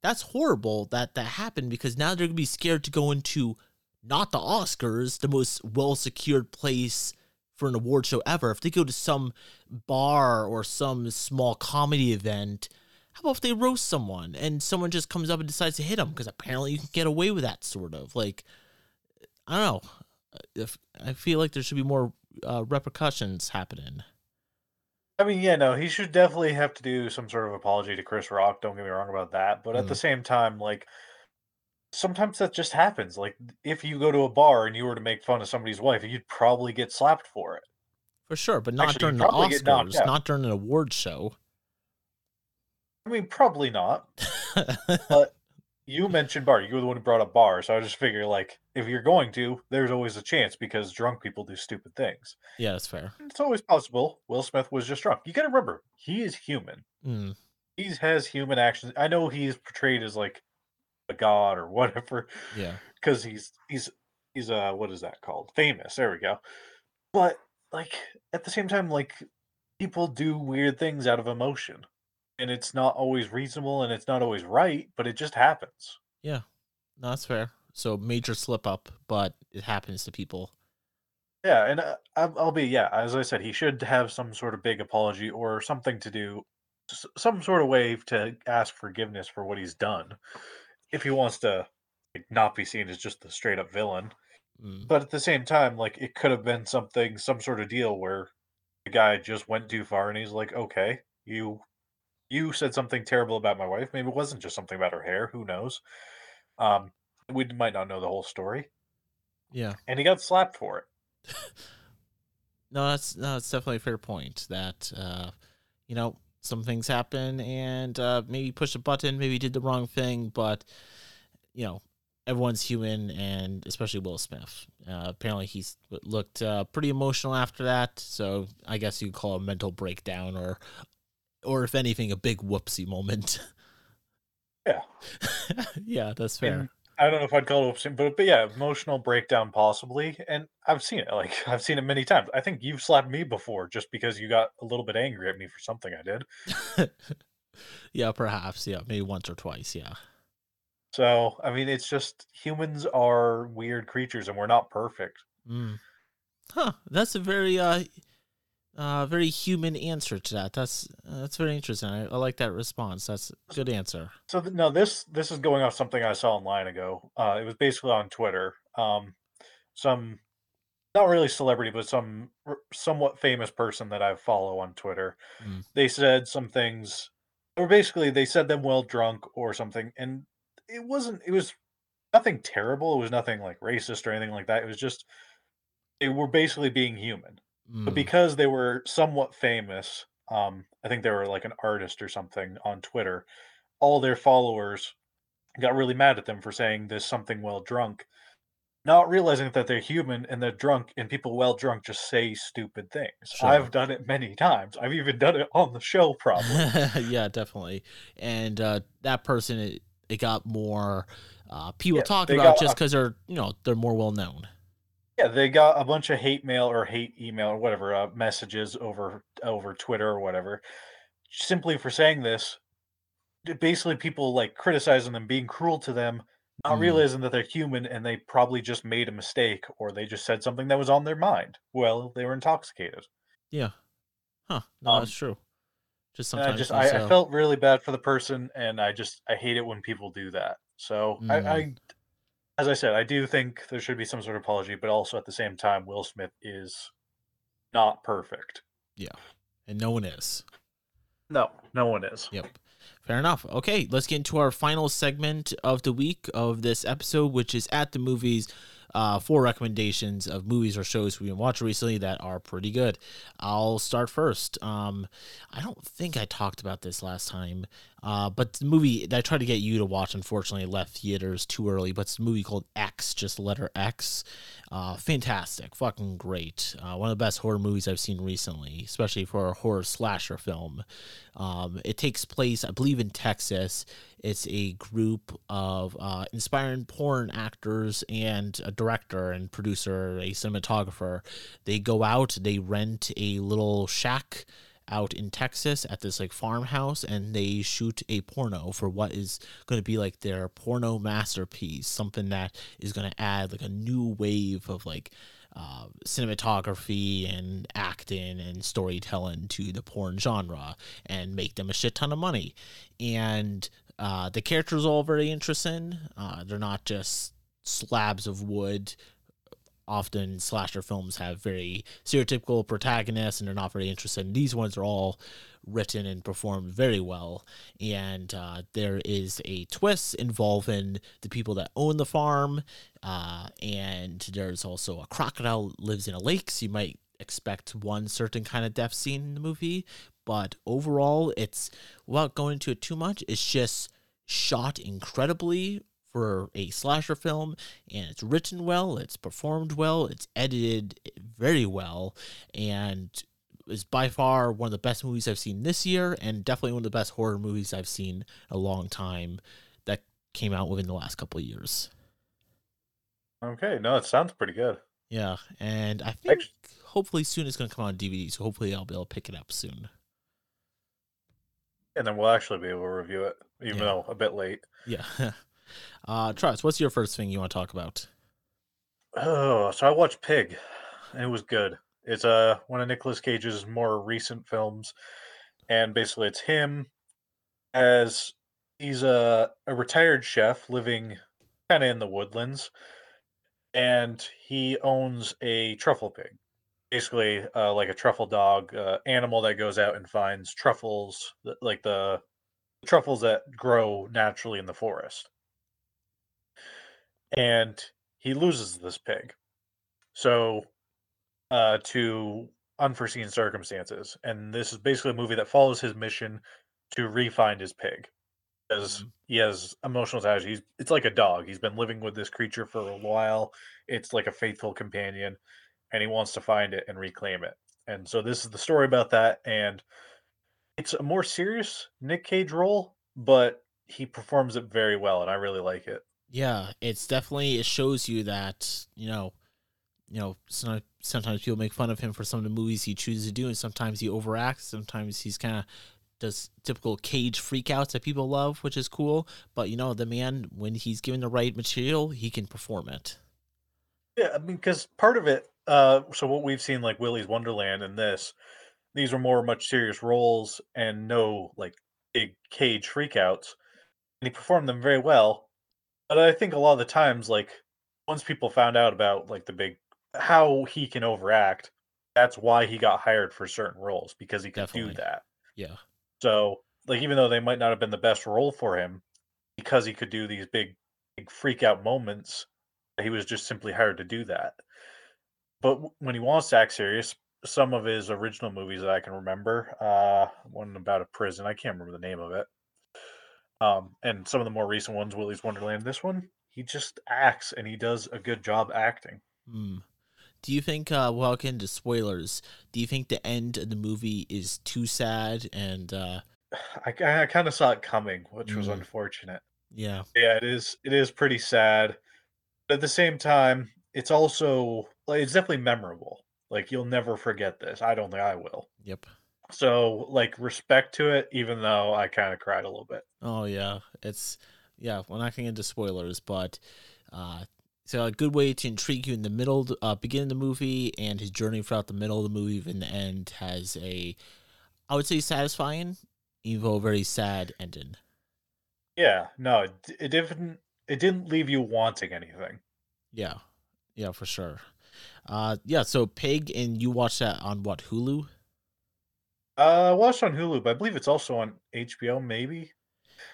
Speaker 1: that's horrible that that happened because now they're to be scared to go into not the Oscars, the most well secured place for an award show ever. If they go to some bar or some small comedy event, how about if they roast someone and someone just comes up and decides to hit them? Because apparently you can get away with that sort of. Like, I don't know. If I feel like there should be more uh, repercussions happening.
Speaker 2: I mean, yeah, no, he should definitely have to do some sort of apology to Chris Rock. Don't get me wrong about that. But at the
Speaker 1: Mm.
Speaker 2: same time, like, sometimes that just happens. Like, if you go to a bar and you were to make fun of somebody's wife, you'd probably get slapped for it.
Speaker 1: For sure, but not
Speaker 2: Actually,
Speaker 1: during the Oscars, not during an award show.
Speaker 2: I mean, probably not. [LAUGHS] But you mentioned bar. You were the one who brought up bar. So I just figure, like, if you're going to, there's always a chance because drunk people do stupid things.
Speaker 1: yeah, that's fair.
Speaker 2: It's always possible. Will Smith was just drunk. You got to remember, he is human.
Speaker 1: Mm,
Speaker 2: He has human actions. I know he's portrayed as like a god or [LAUGHS] whatever.
Speaker 1: yeah.
Speaker 2: because he's he's he's uh what is that called famous there we go but like at the same time like people do weird things out of emotion and it's not always reasonable and it's not always right but it just happens
Speaker 1: No, that's fair. So major slip up, but it happens to people.
Speaker 2: yeah and uh, I'll, I'll be yeah as i said he should have some sort of big apology or something to do some sort of way to ask forgiveness for what he's done if he wants to like, not be seen as just the straight up villain
Speaker 1: Mm,
Speaker 2: But at the same time, like it could have been something, some sort of deal where the guy just went too far, and he's like, "Okay, you, you said something terrible about my wife. Maybe it wasn't just something about her hair. Who knows? Um, we might not know the whole story."
Speaker 1: yeah.
Speaker 2: And he got slapped for it. [LAUGHS]
Speaker 1: No, that's no, that's definitely a fair point. That uh, you know, some things happen, and uh, maybe push a button, maybe did the wrong thing, but you know, everyone's human, and especially Will Smith. Uh, apparently, he looked uh, pretty emotional after that. So I guess you call it a mental breakdown, or or if anything, a big whoopsie moment. [LAUGHS]
Speaker 2: Yeah.
Speaker 1: yeah, that's fair.
Speaker 2: I don't know if I'd call it, upset, but but yeah, emotional breakdown possibly. And I've seen it. Like [LAUGHS] I've seen it many times. I think you've slapped me before just because you got a little bit angry at me for something I did. [LAUGHS]
Speaker 1: yeah, perhaps. Yeah, maybe once or twice. Yeah.
Speaker 2: So I mean, it's just humans are weird creatures, and we're not perfect.
Speaker 1: Mm. Huh. That's a very uh uh very human answer to that. That's uh, that's very interesting. I, I like that response. That's a good answer.
Speaker 2: So th- no, this this is going off something I saw online ago. Uh, it was basically on Twitter. Um, some not really celebrity, but some r- somewhat famous person that I follow on Twitter.
Speaker 1: Mm.
Speaker 2: They said some things, or basically they said them while drunk or something, and it wasn't. It was nothing terrible. It was nothing like racist or anything like that. It was just they were basically being human. But
Speaker 1: Mm.
Speaker 2: because they were somewhat famous, um, I think they were like an artist or something on Twitter. All their followers got really mad at them for saying this something while drunk, not realizing that they're human and they're drunk, and people while drunk just say stupid things.
Speaker 1: Sure.
Speaker 2: I've done it many times. I've even done it on the show, probably. [LAUGHS]
Speaker 1: yeah, definitely. And uh, that person, it, it got more uh, people
Speaker 2: Yeah,
Speaker 1: talking about
Speaker 2: got
Speaker 1: just because they're you know they're more well known.
Speaker 2: Yeah, they got a bunch of hate mail or hate email or whatever uh, messages over over Twitter or whatever, simply for saying this. Basically, people like criticizing them, being cruel to them, not
Speaker 1: Mm.
Speaker 2: realizing that they're human and they probably just made a mistake or they just said something that was on their mind. Well, they were intoxicated.
Speaker 1: Yeah. Huh. No,
Speaker 2: Um,
Speaker 1: that's true. Just
Speaker 2: And I
Speaker 1: sometimes
Speaker 2: just I, I felt really bad for the person, and I just I hate it when people do that. So I,
Speaker 1: Mm.
Speaker 2: I, as I said, I do think there should be some sort of apology, but also at the same time, Will Smith is not perfect. Yeah.
Speaker 1: And no one is.
Speaker 2: No, no one is.
Speaker 1: Yep. Fair enough. Okay, let's get into our final segment of the week of this episode, which is at the movies. Uh, four recommendations of movies or shows we've been watching recently that are pretty good. I'll start first. Um, I don't think I talked about this last time, uh, but the movie that I tried to get you to watch, unfortunately, left theaters too early. But it's a movie called X, just letter X. Uh, fantastic, fucking great. Uh, one of the best horror movies I've seen recently, especially for a horror slasher film. Um, it takes place, I believe, in Texas. It's a group of uh, inspiring porn actors and a director and producer, a cinematographer. They go out, they rent a little shack out in Texas at this like farmhouse and they shoot a porno for what is going to be like their porno masterpiece, something that is going to add like a new wave of like uh, cinematography and acting and storytelling to the porn genre and make them a shit ton of money. And uh, the characters are all very interesting. Uh, they're not just slabs of wood. Often slasher films have very stereotypical protagonists and they're not very interesting. These ones are all written and performed very well. And uh, there is a twist involving the people that own the farm. Uh, and there's also a crocodile lives in a lake. So you might expect one certain kind of death scene in the movie. But overall, it's without going into it too much, it's just shot incredibly for a slasher film and it's written well, it's performed well, it's edited very well, and is by far one of the best movies I've seen this year, and definitely one of the best horror movies I've seen in a long time that came out within the last couple of years.
Speaker 2: Okay, no, it sounds pretty good.
Speaker 1: Yeah, and I think
Speaker 2: Actu-
Speaker 1: hopefully soon it's going to come out on DVD, so hopefully I'll be able to pick it up soon.
Speaker 2: And then we'll actually be able to review it, even
Speaker 1: Yeah.
Speaker 2: though a bit late.
Speaker 1: Yeah. [LAUGHS] uh, Travis, what's your first thing you want to talk about?
Speaker 2: Oh, so I watched Pig, and it was good. It's uh one of Nicolas Cage's more recent films, and basically it's him as he's a a retired chef living kind of in the woodlands, and he owns a truffle pig, basically uh, like a truffle dog uh, animal that goes out and finds truffles, like the truffles that grow naturally in the forest, and he loses this pig. So, uh, to unforeseen circumstances, and this is basically a movie that follows his mission to re-find his pig, because
Speaker 1: Mhm.
Speaker 2: he has emotional attachment. He's it's like a dog. He's been living with this creature for a while. It's like a faithful companion, and he wants to find it and reclaim it. And so this is the story about that, and it's a more serious Nick Cage role, but he performs it very well, and I really like it.
Speaker 1: Yeah, it's definitely it shows you that you know, you know, some, sometimes people make fun of him for some of the movies he chooses to do, and sometimes he overacts. Sometimes he's kind of does typical cage freakouts that people love, which is cool. But you know, the man when he's given the right material, he can perform it.
Speaker 2: Yeah, I mean, because part of it, uh, so what we've seen, like Willy's Wonderland and this, these are more much serious roles and no like big cage freakouts, and he performed them very well. But I think a lot of the times, like once people found out about like the big how he can overact. That's why he got hired for certain roles because he could
Speaker 1: Definitely.
Speaker 2: do that.
Speaker 1: Yeah.
Speaker 2: So, like, even though they might not have been the best role for him, because he could do these big, big freak out moments, he was just simply hired to do that. But when he wants to act serious, some of his original movies that I can remember, uh, one about a prison, I can't remember the name of it. Um, and some of the more recent ones, Willy's Wonderland. This one, he just acts and he does a good job acting.
Speaker 1: Hmm. Do you think uh we'll into spoilers? Do you think the end of the movie is too sad and uh [SIGHS]
Speaker 2: I, I kind of saw it coming, which was
Speaker 1: Mm.
Speaker 2: unfortunate.
Speaker 1: yeah.
Speaker 2: Yeah, it is. It is pretty sad. But at the same time, it's also like it's definitely memorable. Like you'll never forget this. I don't think I will.
Speaker 1: Yep.
Speaker 2: So like respect to it, even though I kind of cried a little bit.
Speaker 1: Oh yeah. It's yeah, we're not getting into spoilers, but uh so a good way to intrigue you in the middle uh beginning of the movie and his journey throughout the middle of the movie and the end has a I would say satisfying, even though very sad ending.
Speaker 2: Yeah, no, it, it didn't. It didn't leave you wanting anything.
Speaker 1: Yeah. Yeah, for sure. Uh yeah, so Pig and you watched that on what, Hulu?
Speaker 2: Uh, I watched on Hulu, but I believe it's also on HBO. Maybe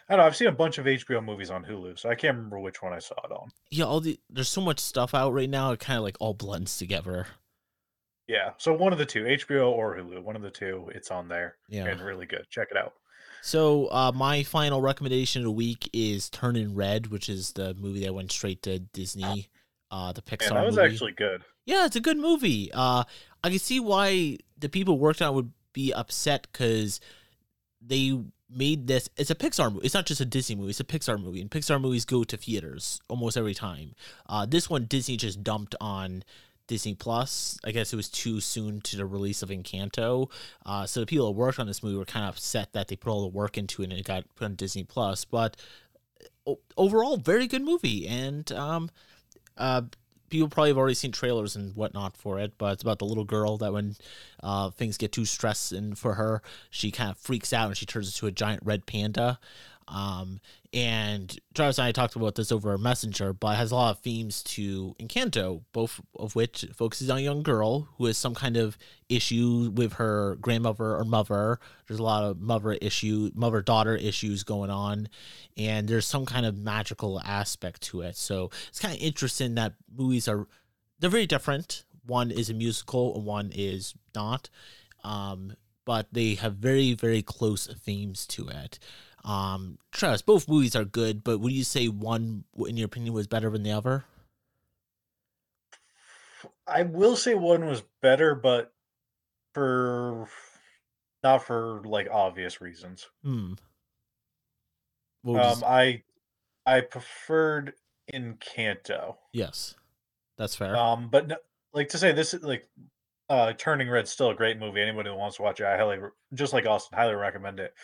Speaker 2: I don't know. I've seen a bunch of HBO movies on Hulu, so I can't remember which one I saw it on.
Speaker 1: Yeah, all the there's so much stuff out right now, it kinda like all blends together.
Speaker 2: Yeah, so one of the two, HBO or Hulu, one of the two. It's on there
Speaker 1: Yeah.
Speaker 2: and really good. Check it out.
Speaker 1: So uh, my final recommendation of the week is Turning Red, which is the movie that went straight to Disney, uh, the Pixar
Speaker 2: that was
Speaker 1: movie.
Speaker 2: actually good.
Speaker 1: Yeah, it's a good movie. Uh, I can see why the people worked on it would be upset because they made this. It's a Pixar movie. It's not just a Disney movie. It's a Pixar movie, and Pixar movies go to theaters almost every time. Uh, this one Disney just dumped on Disney Plus. I guess it was too soon to the release of Encanto. Uh, so the people that worked on this movie were kind of upset that they put all the work into it and it got put on Disney Plus. But overall, very good movie, and um, uh, people probably have already seen trailers and whatnot for it, but it's about the little girl that when uh, things get too stressing for her, she kind of freaks out and she turns into a giant red panda. Um, and Travis and I talked about this over Messenger, but has a lot of themes to Encanto, both of which focuses on a young girl who has some kind of issue with her grandmother or mother. There's a lot of mother issue, mother daughter issues going on, and there's some kind of magical aspect to it. So it's kind of interesting that movies are they're very different. One is a musical, and one is not. Um, but they have very very close themes to it. Um, Travis, both movies are good, but would you say one, in your opinion, was better than the other?
Speaker 2: I will say one was better, but for not for like obvious reasons.
Speaker 1: Hmm. What would you
Speaker 2: Um,
Speaker 1: s-
Speaker 2: I I preferred Encanto.
Speaker 1: yes, that's fair.
Speaker 2: Um, but no, like to say this is like uh Turning Red's still a great movie. Anybody who wants to watch it, I highly just like Austen, highly recommend it.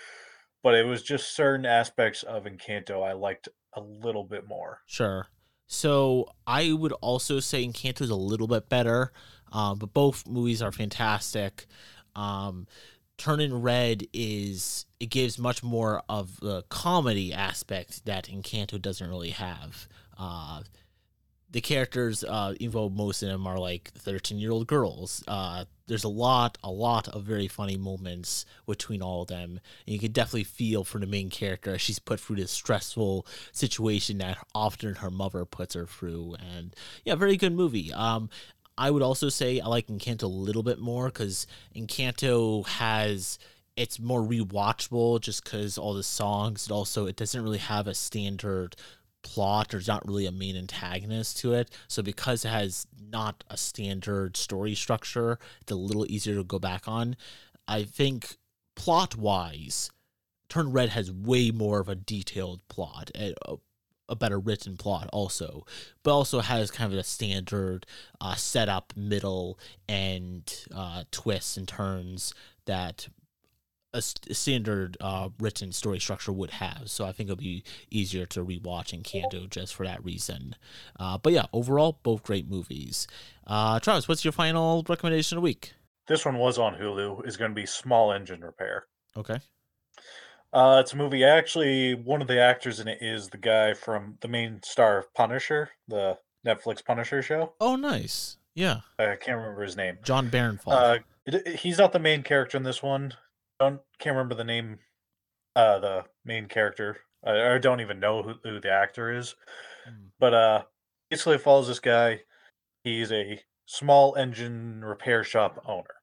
Speaker 2: But it was just certain aspects of Encanto I liked a little bit more.
Speaker 1: Sure. So I would also say Encanto is a little bit better, um, but both movies are fantastic. Um, Turning Red is it gives much more of the comedy aspect that Encanto doesn't really have. Uh, the characters, uh, even though most of them are like thirteen-year-old girls, uh, there's a lot, a lot of very funny moments between all of them, and you can definitely feel for the main character she's put through this stressful situation that often her mother puts her through. And yeah, very good movie. Um, I would also say I like Encanto a little bit more because Encanto has it's more rewatchable just because all the songs. And also, it doesn't really have a standard plot. There's not really a main antagonist to it. So because it has not a standard story structure, it's a little easier to go back on. I think plot wise, Turn Red has way more of a detailed plot, a, a- a better written plot also, but also has kind of a standard uh, setup, middle, and uh, twists and turns that a, st- standard uh, written story structure would have. So I think it'll be easier to rewatch Encanto just for that reason. Uh, but yeah, overall, both great movies. Uh, Travis, what's your final recommendation of the week?
Speaker 2: This one was on Hulu. Is going to be Small Engine Repair.
Speaker 1: Okay.
Speaker 2: Uh, it's a movie. Actually, one of the actors in it is the guy from the main star of Punisher, the Netflix Punisher show.
Speaker 1: Oh, nice. Yeah,
Speaker 2: I can't remember his name.
Speaker 1: Jon Bernthal.
Speaker 2: Uh, he's not the main character in this one. Don't can't remember the name. Uh, the main character. I, I don't even know who, who the actor is.
Speaker 1: Hmm.
Speaker 2: But uh, basically, it follows this guy. He's a small engine repair shop owner.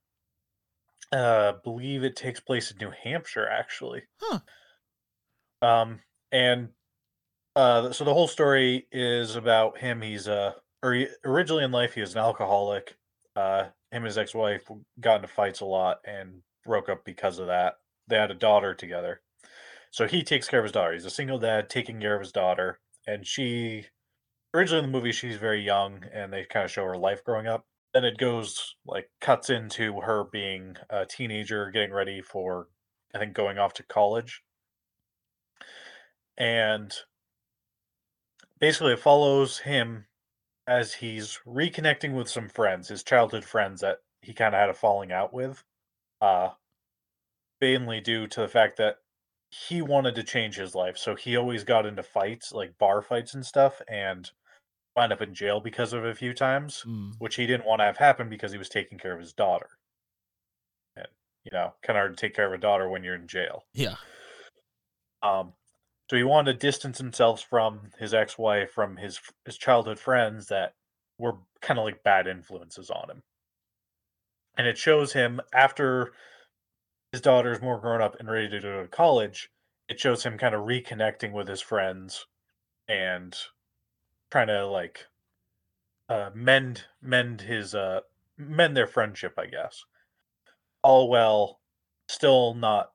Speaker 2: Uh, believe it takes place in New Hampshire, actually.
Speaker 1: Huh.
Speaker 2: Um, and uh, so the whole story is about him. He's uh, or originally in life he was an alcoholic. Uh, him and his ex-wife got into fights a lot and broke up because of that. They had a daughter together, so he takes care of his daughter. He's a single dad taking care of his daughter, and she originally in the movie she's very young, and they kind of show her life growing up. Then it goes like cuts into her being a teenager, getting ready for I think going off to college, and basically it follows him as he's reconnecting with some friends, his childhood friends that he kind of had a falling out with, uh, mainly due to the fact that he wanted to change his life. So he always got into fights, like bar fights and stuff, and wound up in jail because of it a few times,
Speaker 1: Mm.
Speaker 2: which he didn't want to have happen because he was taking care of his daughter. And, you know, kind of hard to take care of a daughter when you're in jail.
Speaker 1: Yeah.
Speaker 2: Um, so he wanted to distance himself from his ex-wife, from his his childhood friends that were kind of like bad influences on him. And it shows him after his daughter's more grown up and ready to go to college. It shows him kind of reconnecting with his friends and trying to like uh, mend mend his uh mend their friendship, I guess. All well, still not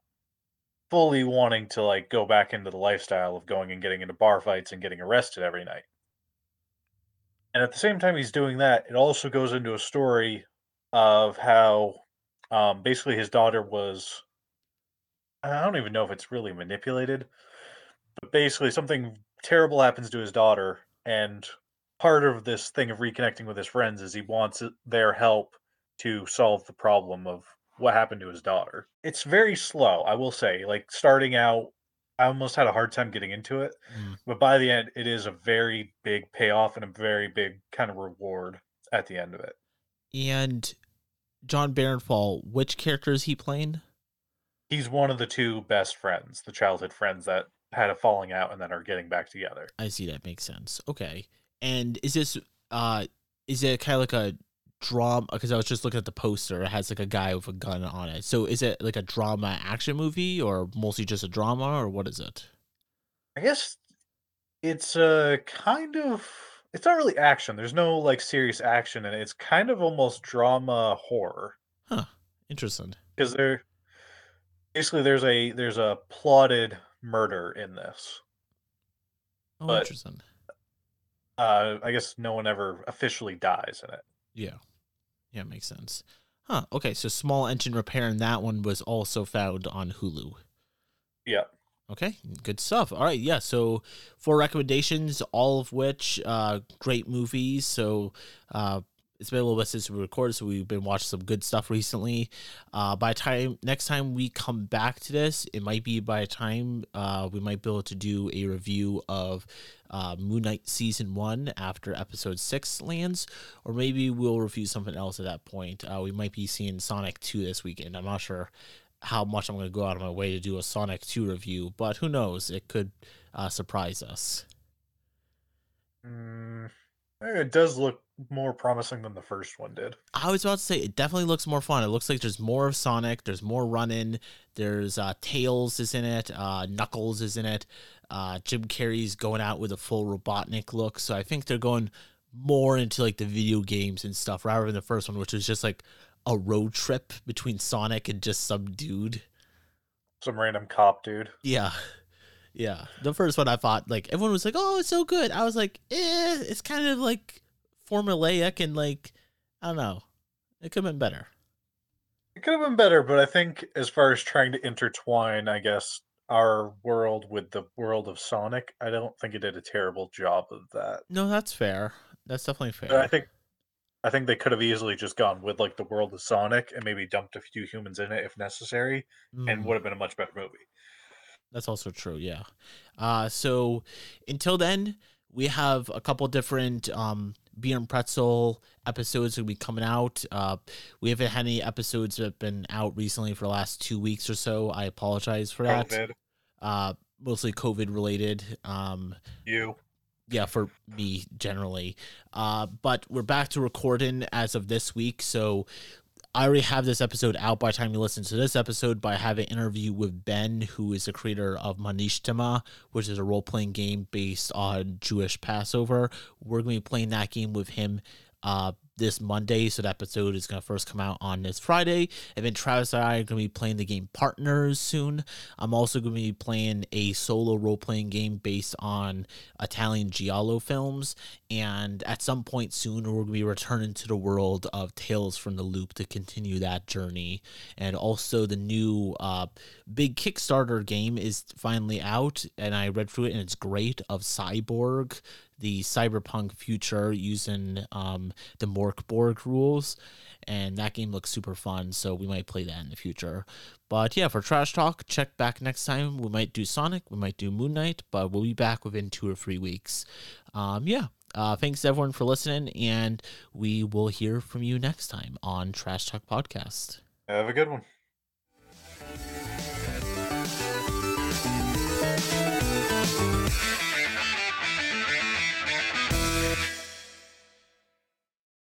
Speaker 2: fully wanting to like go back into the lifestyle of going and getting into bar fights and getting arrested every night. And at the same time he's doing that, it also goes into a story of how um, basically his daughter was I don't even know if it's really manipulated, but basically something terrible happens to his daughter and part of this thing of reconnecting with his friends is he wants their help to solve the problem of what happened to his daughter. It's very slow, I will say. Like starting out, I almost had a hard time getting into it,
Speaker 1: Mm.
Speaker 2: but by the end, it is a very big payoff and a very big kind of reward at the end of it.
Speaker 1: And Jon Bernthal, which character is he playing?
Speaker 2: He's one of the two best friends, the childhood friends that had a falling out and then are getting back together.
Speaker 1: I see that makes sense. Okay. And is this uh is it kind of like a drama because I was just looking at the poster it has like a guy with a gun on it. So is it like a drama action movie or mostly just a drama or what is it?
Speaker 2: I guess it's a kind of it's not really action. There's no like serious action and it. it's kind of almost drama horror Huh.
Speaker 1: Interesting.
Speaker 2: because there basically there's a there's a plotted murder in this.
Speaker 1: Oh,
Speaker 2: But-
Speaker 1: interesting.
Speaker 2: Uh I guess no one ever officially dies in it.
Speaker 1: Yeah. Yeah, makes sense. Huh. Okay, so small engine repair and that one was also found on Hulu.
Speaker 2: Yeah.
Speaker 1: Okay, good stuff. All right, yeah. So four recommendations, all of which uh, great movies. So uh, it's been a little bit since we recorded, so we've been watching some good stuff recently. Uh, by time next time we come back to this, it might be by time uh, we might be able to do a review of uh, Moon Knight season one after episode six lands, or maybe we'll review something else at that point. Uh, we might be seeing Sonic two this weekend. I'm not sure how much I'm going to go out of my way to do a Sonic 2 review, but who knows? It could uh, surprise us.
Speaker 2: Mm, it does look more promising than the first one did.
Speaker 1: I was about to say it definitely looks more fun. It looks like there's more of Sonic. There's more running. There's uh, Tails is in it. Uh, Knuckles is in it. Uh, Jim Carrey's going out with a full Robotnik look. So I think they're going more into like the video games and stuff rather than the first one, which was just like a road trip between Sonic and just some dude.
Speaker 2: Some random cop dude.
Speaker 1: Yeah. Yeah. The first one I thought like everyone was like, "Oh, it's so good." I was like, "Eh, it's kind of like formulaic and like I don't know. It could have been better."
Speaker 2: It could have been better, but I think as far as trying to intertwine, I guess, our world with the world of Sonic, I don't think it did a terrible job of that.
Speaker 1: No, that's fair. That's definitely
Speaker 2: But I think I think they could have easily just gone with like the world of Sonic and maybe dumped a few humans in it if necessary, and
Speaker 1: Mm,
Speaker 2: would have been a much better movie.
Speaker 1: that's also true, yeah. Uh so until then, we have a couple different um beer and pretzel episodes will be coming out. Uh, we haven't had any episodes that have been out recently for the last two weeks or so. I apologize for that.
Speaker 2: COVID,
Speaker 1: Uh, mostly COVID related. Um,
Speaker 2: you.
Speaker 1: Yeah, for me generally. Uh, but we're back to recording as of this week, so I already have this episode out by the time you listen to this episode. But I have an interview with Ben, who is the creator of Manishtama, which is a role playing game based on Jewish Passover. We're going to be playing that game with him. Uh, this Monday, so that episode is gonna first come out on this Friday, and then Travis and I are gonna be playing the game Partners soon. I'm also gonna be playing a solo role playing game based on Italian giallo films, and at some point soon we're gonna be returning to the world of Tales from the Loop to continue that journey. And also the new uh, big Kickstarter game is finally out, and I read through it and it's great of Cyborg, the cyberpunk future using um, the Mörk Borg rules. And that game looks super fun, so we might play that in the future. But yeah, for Trashed Talk, check back next time. We might do Sonic, we might do Moon Knight, but we'll be back within two or three weeks. Um, yeah, uh, thanks everyone for listening, and we will hear from you next time on Trashed Talk Podcast.
Speaker 2: Have a good one.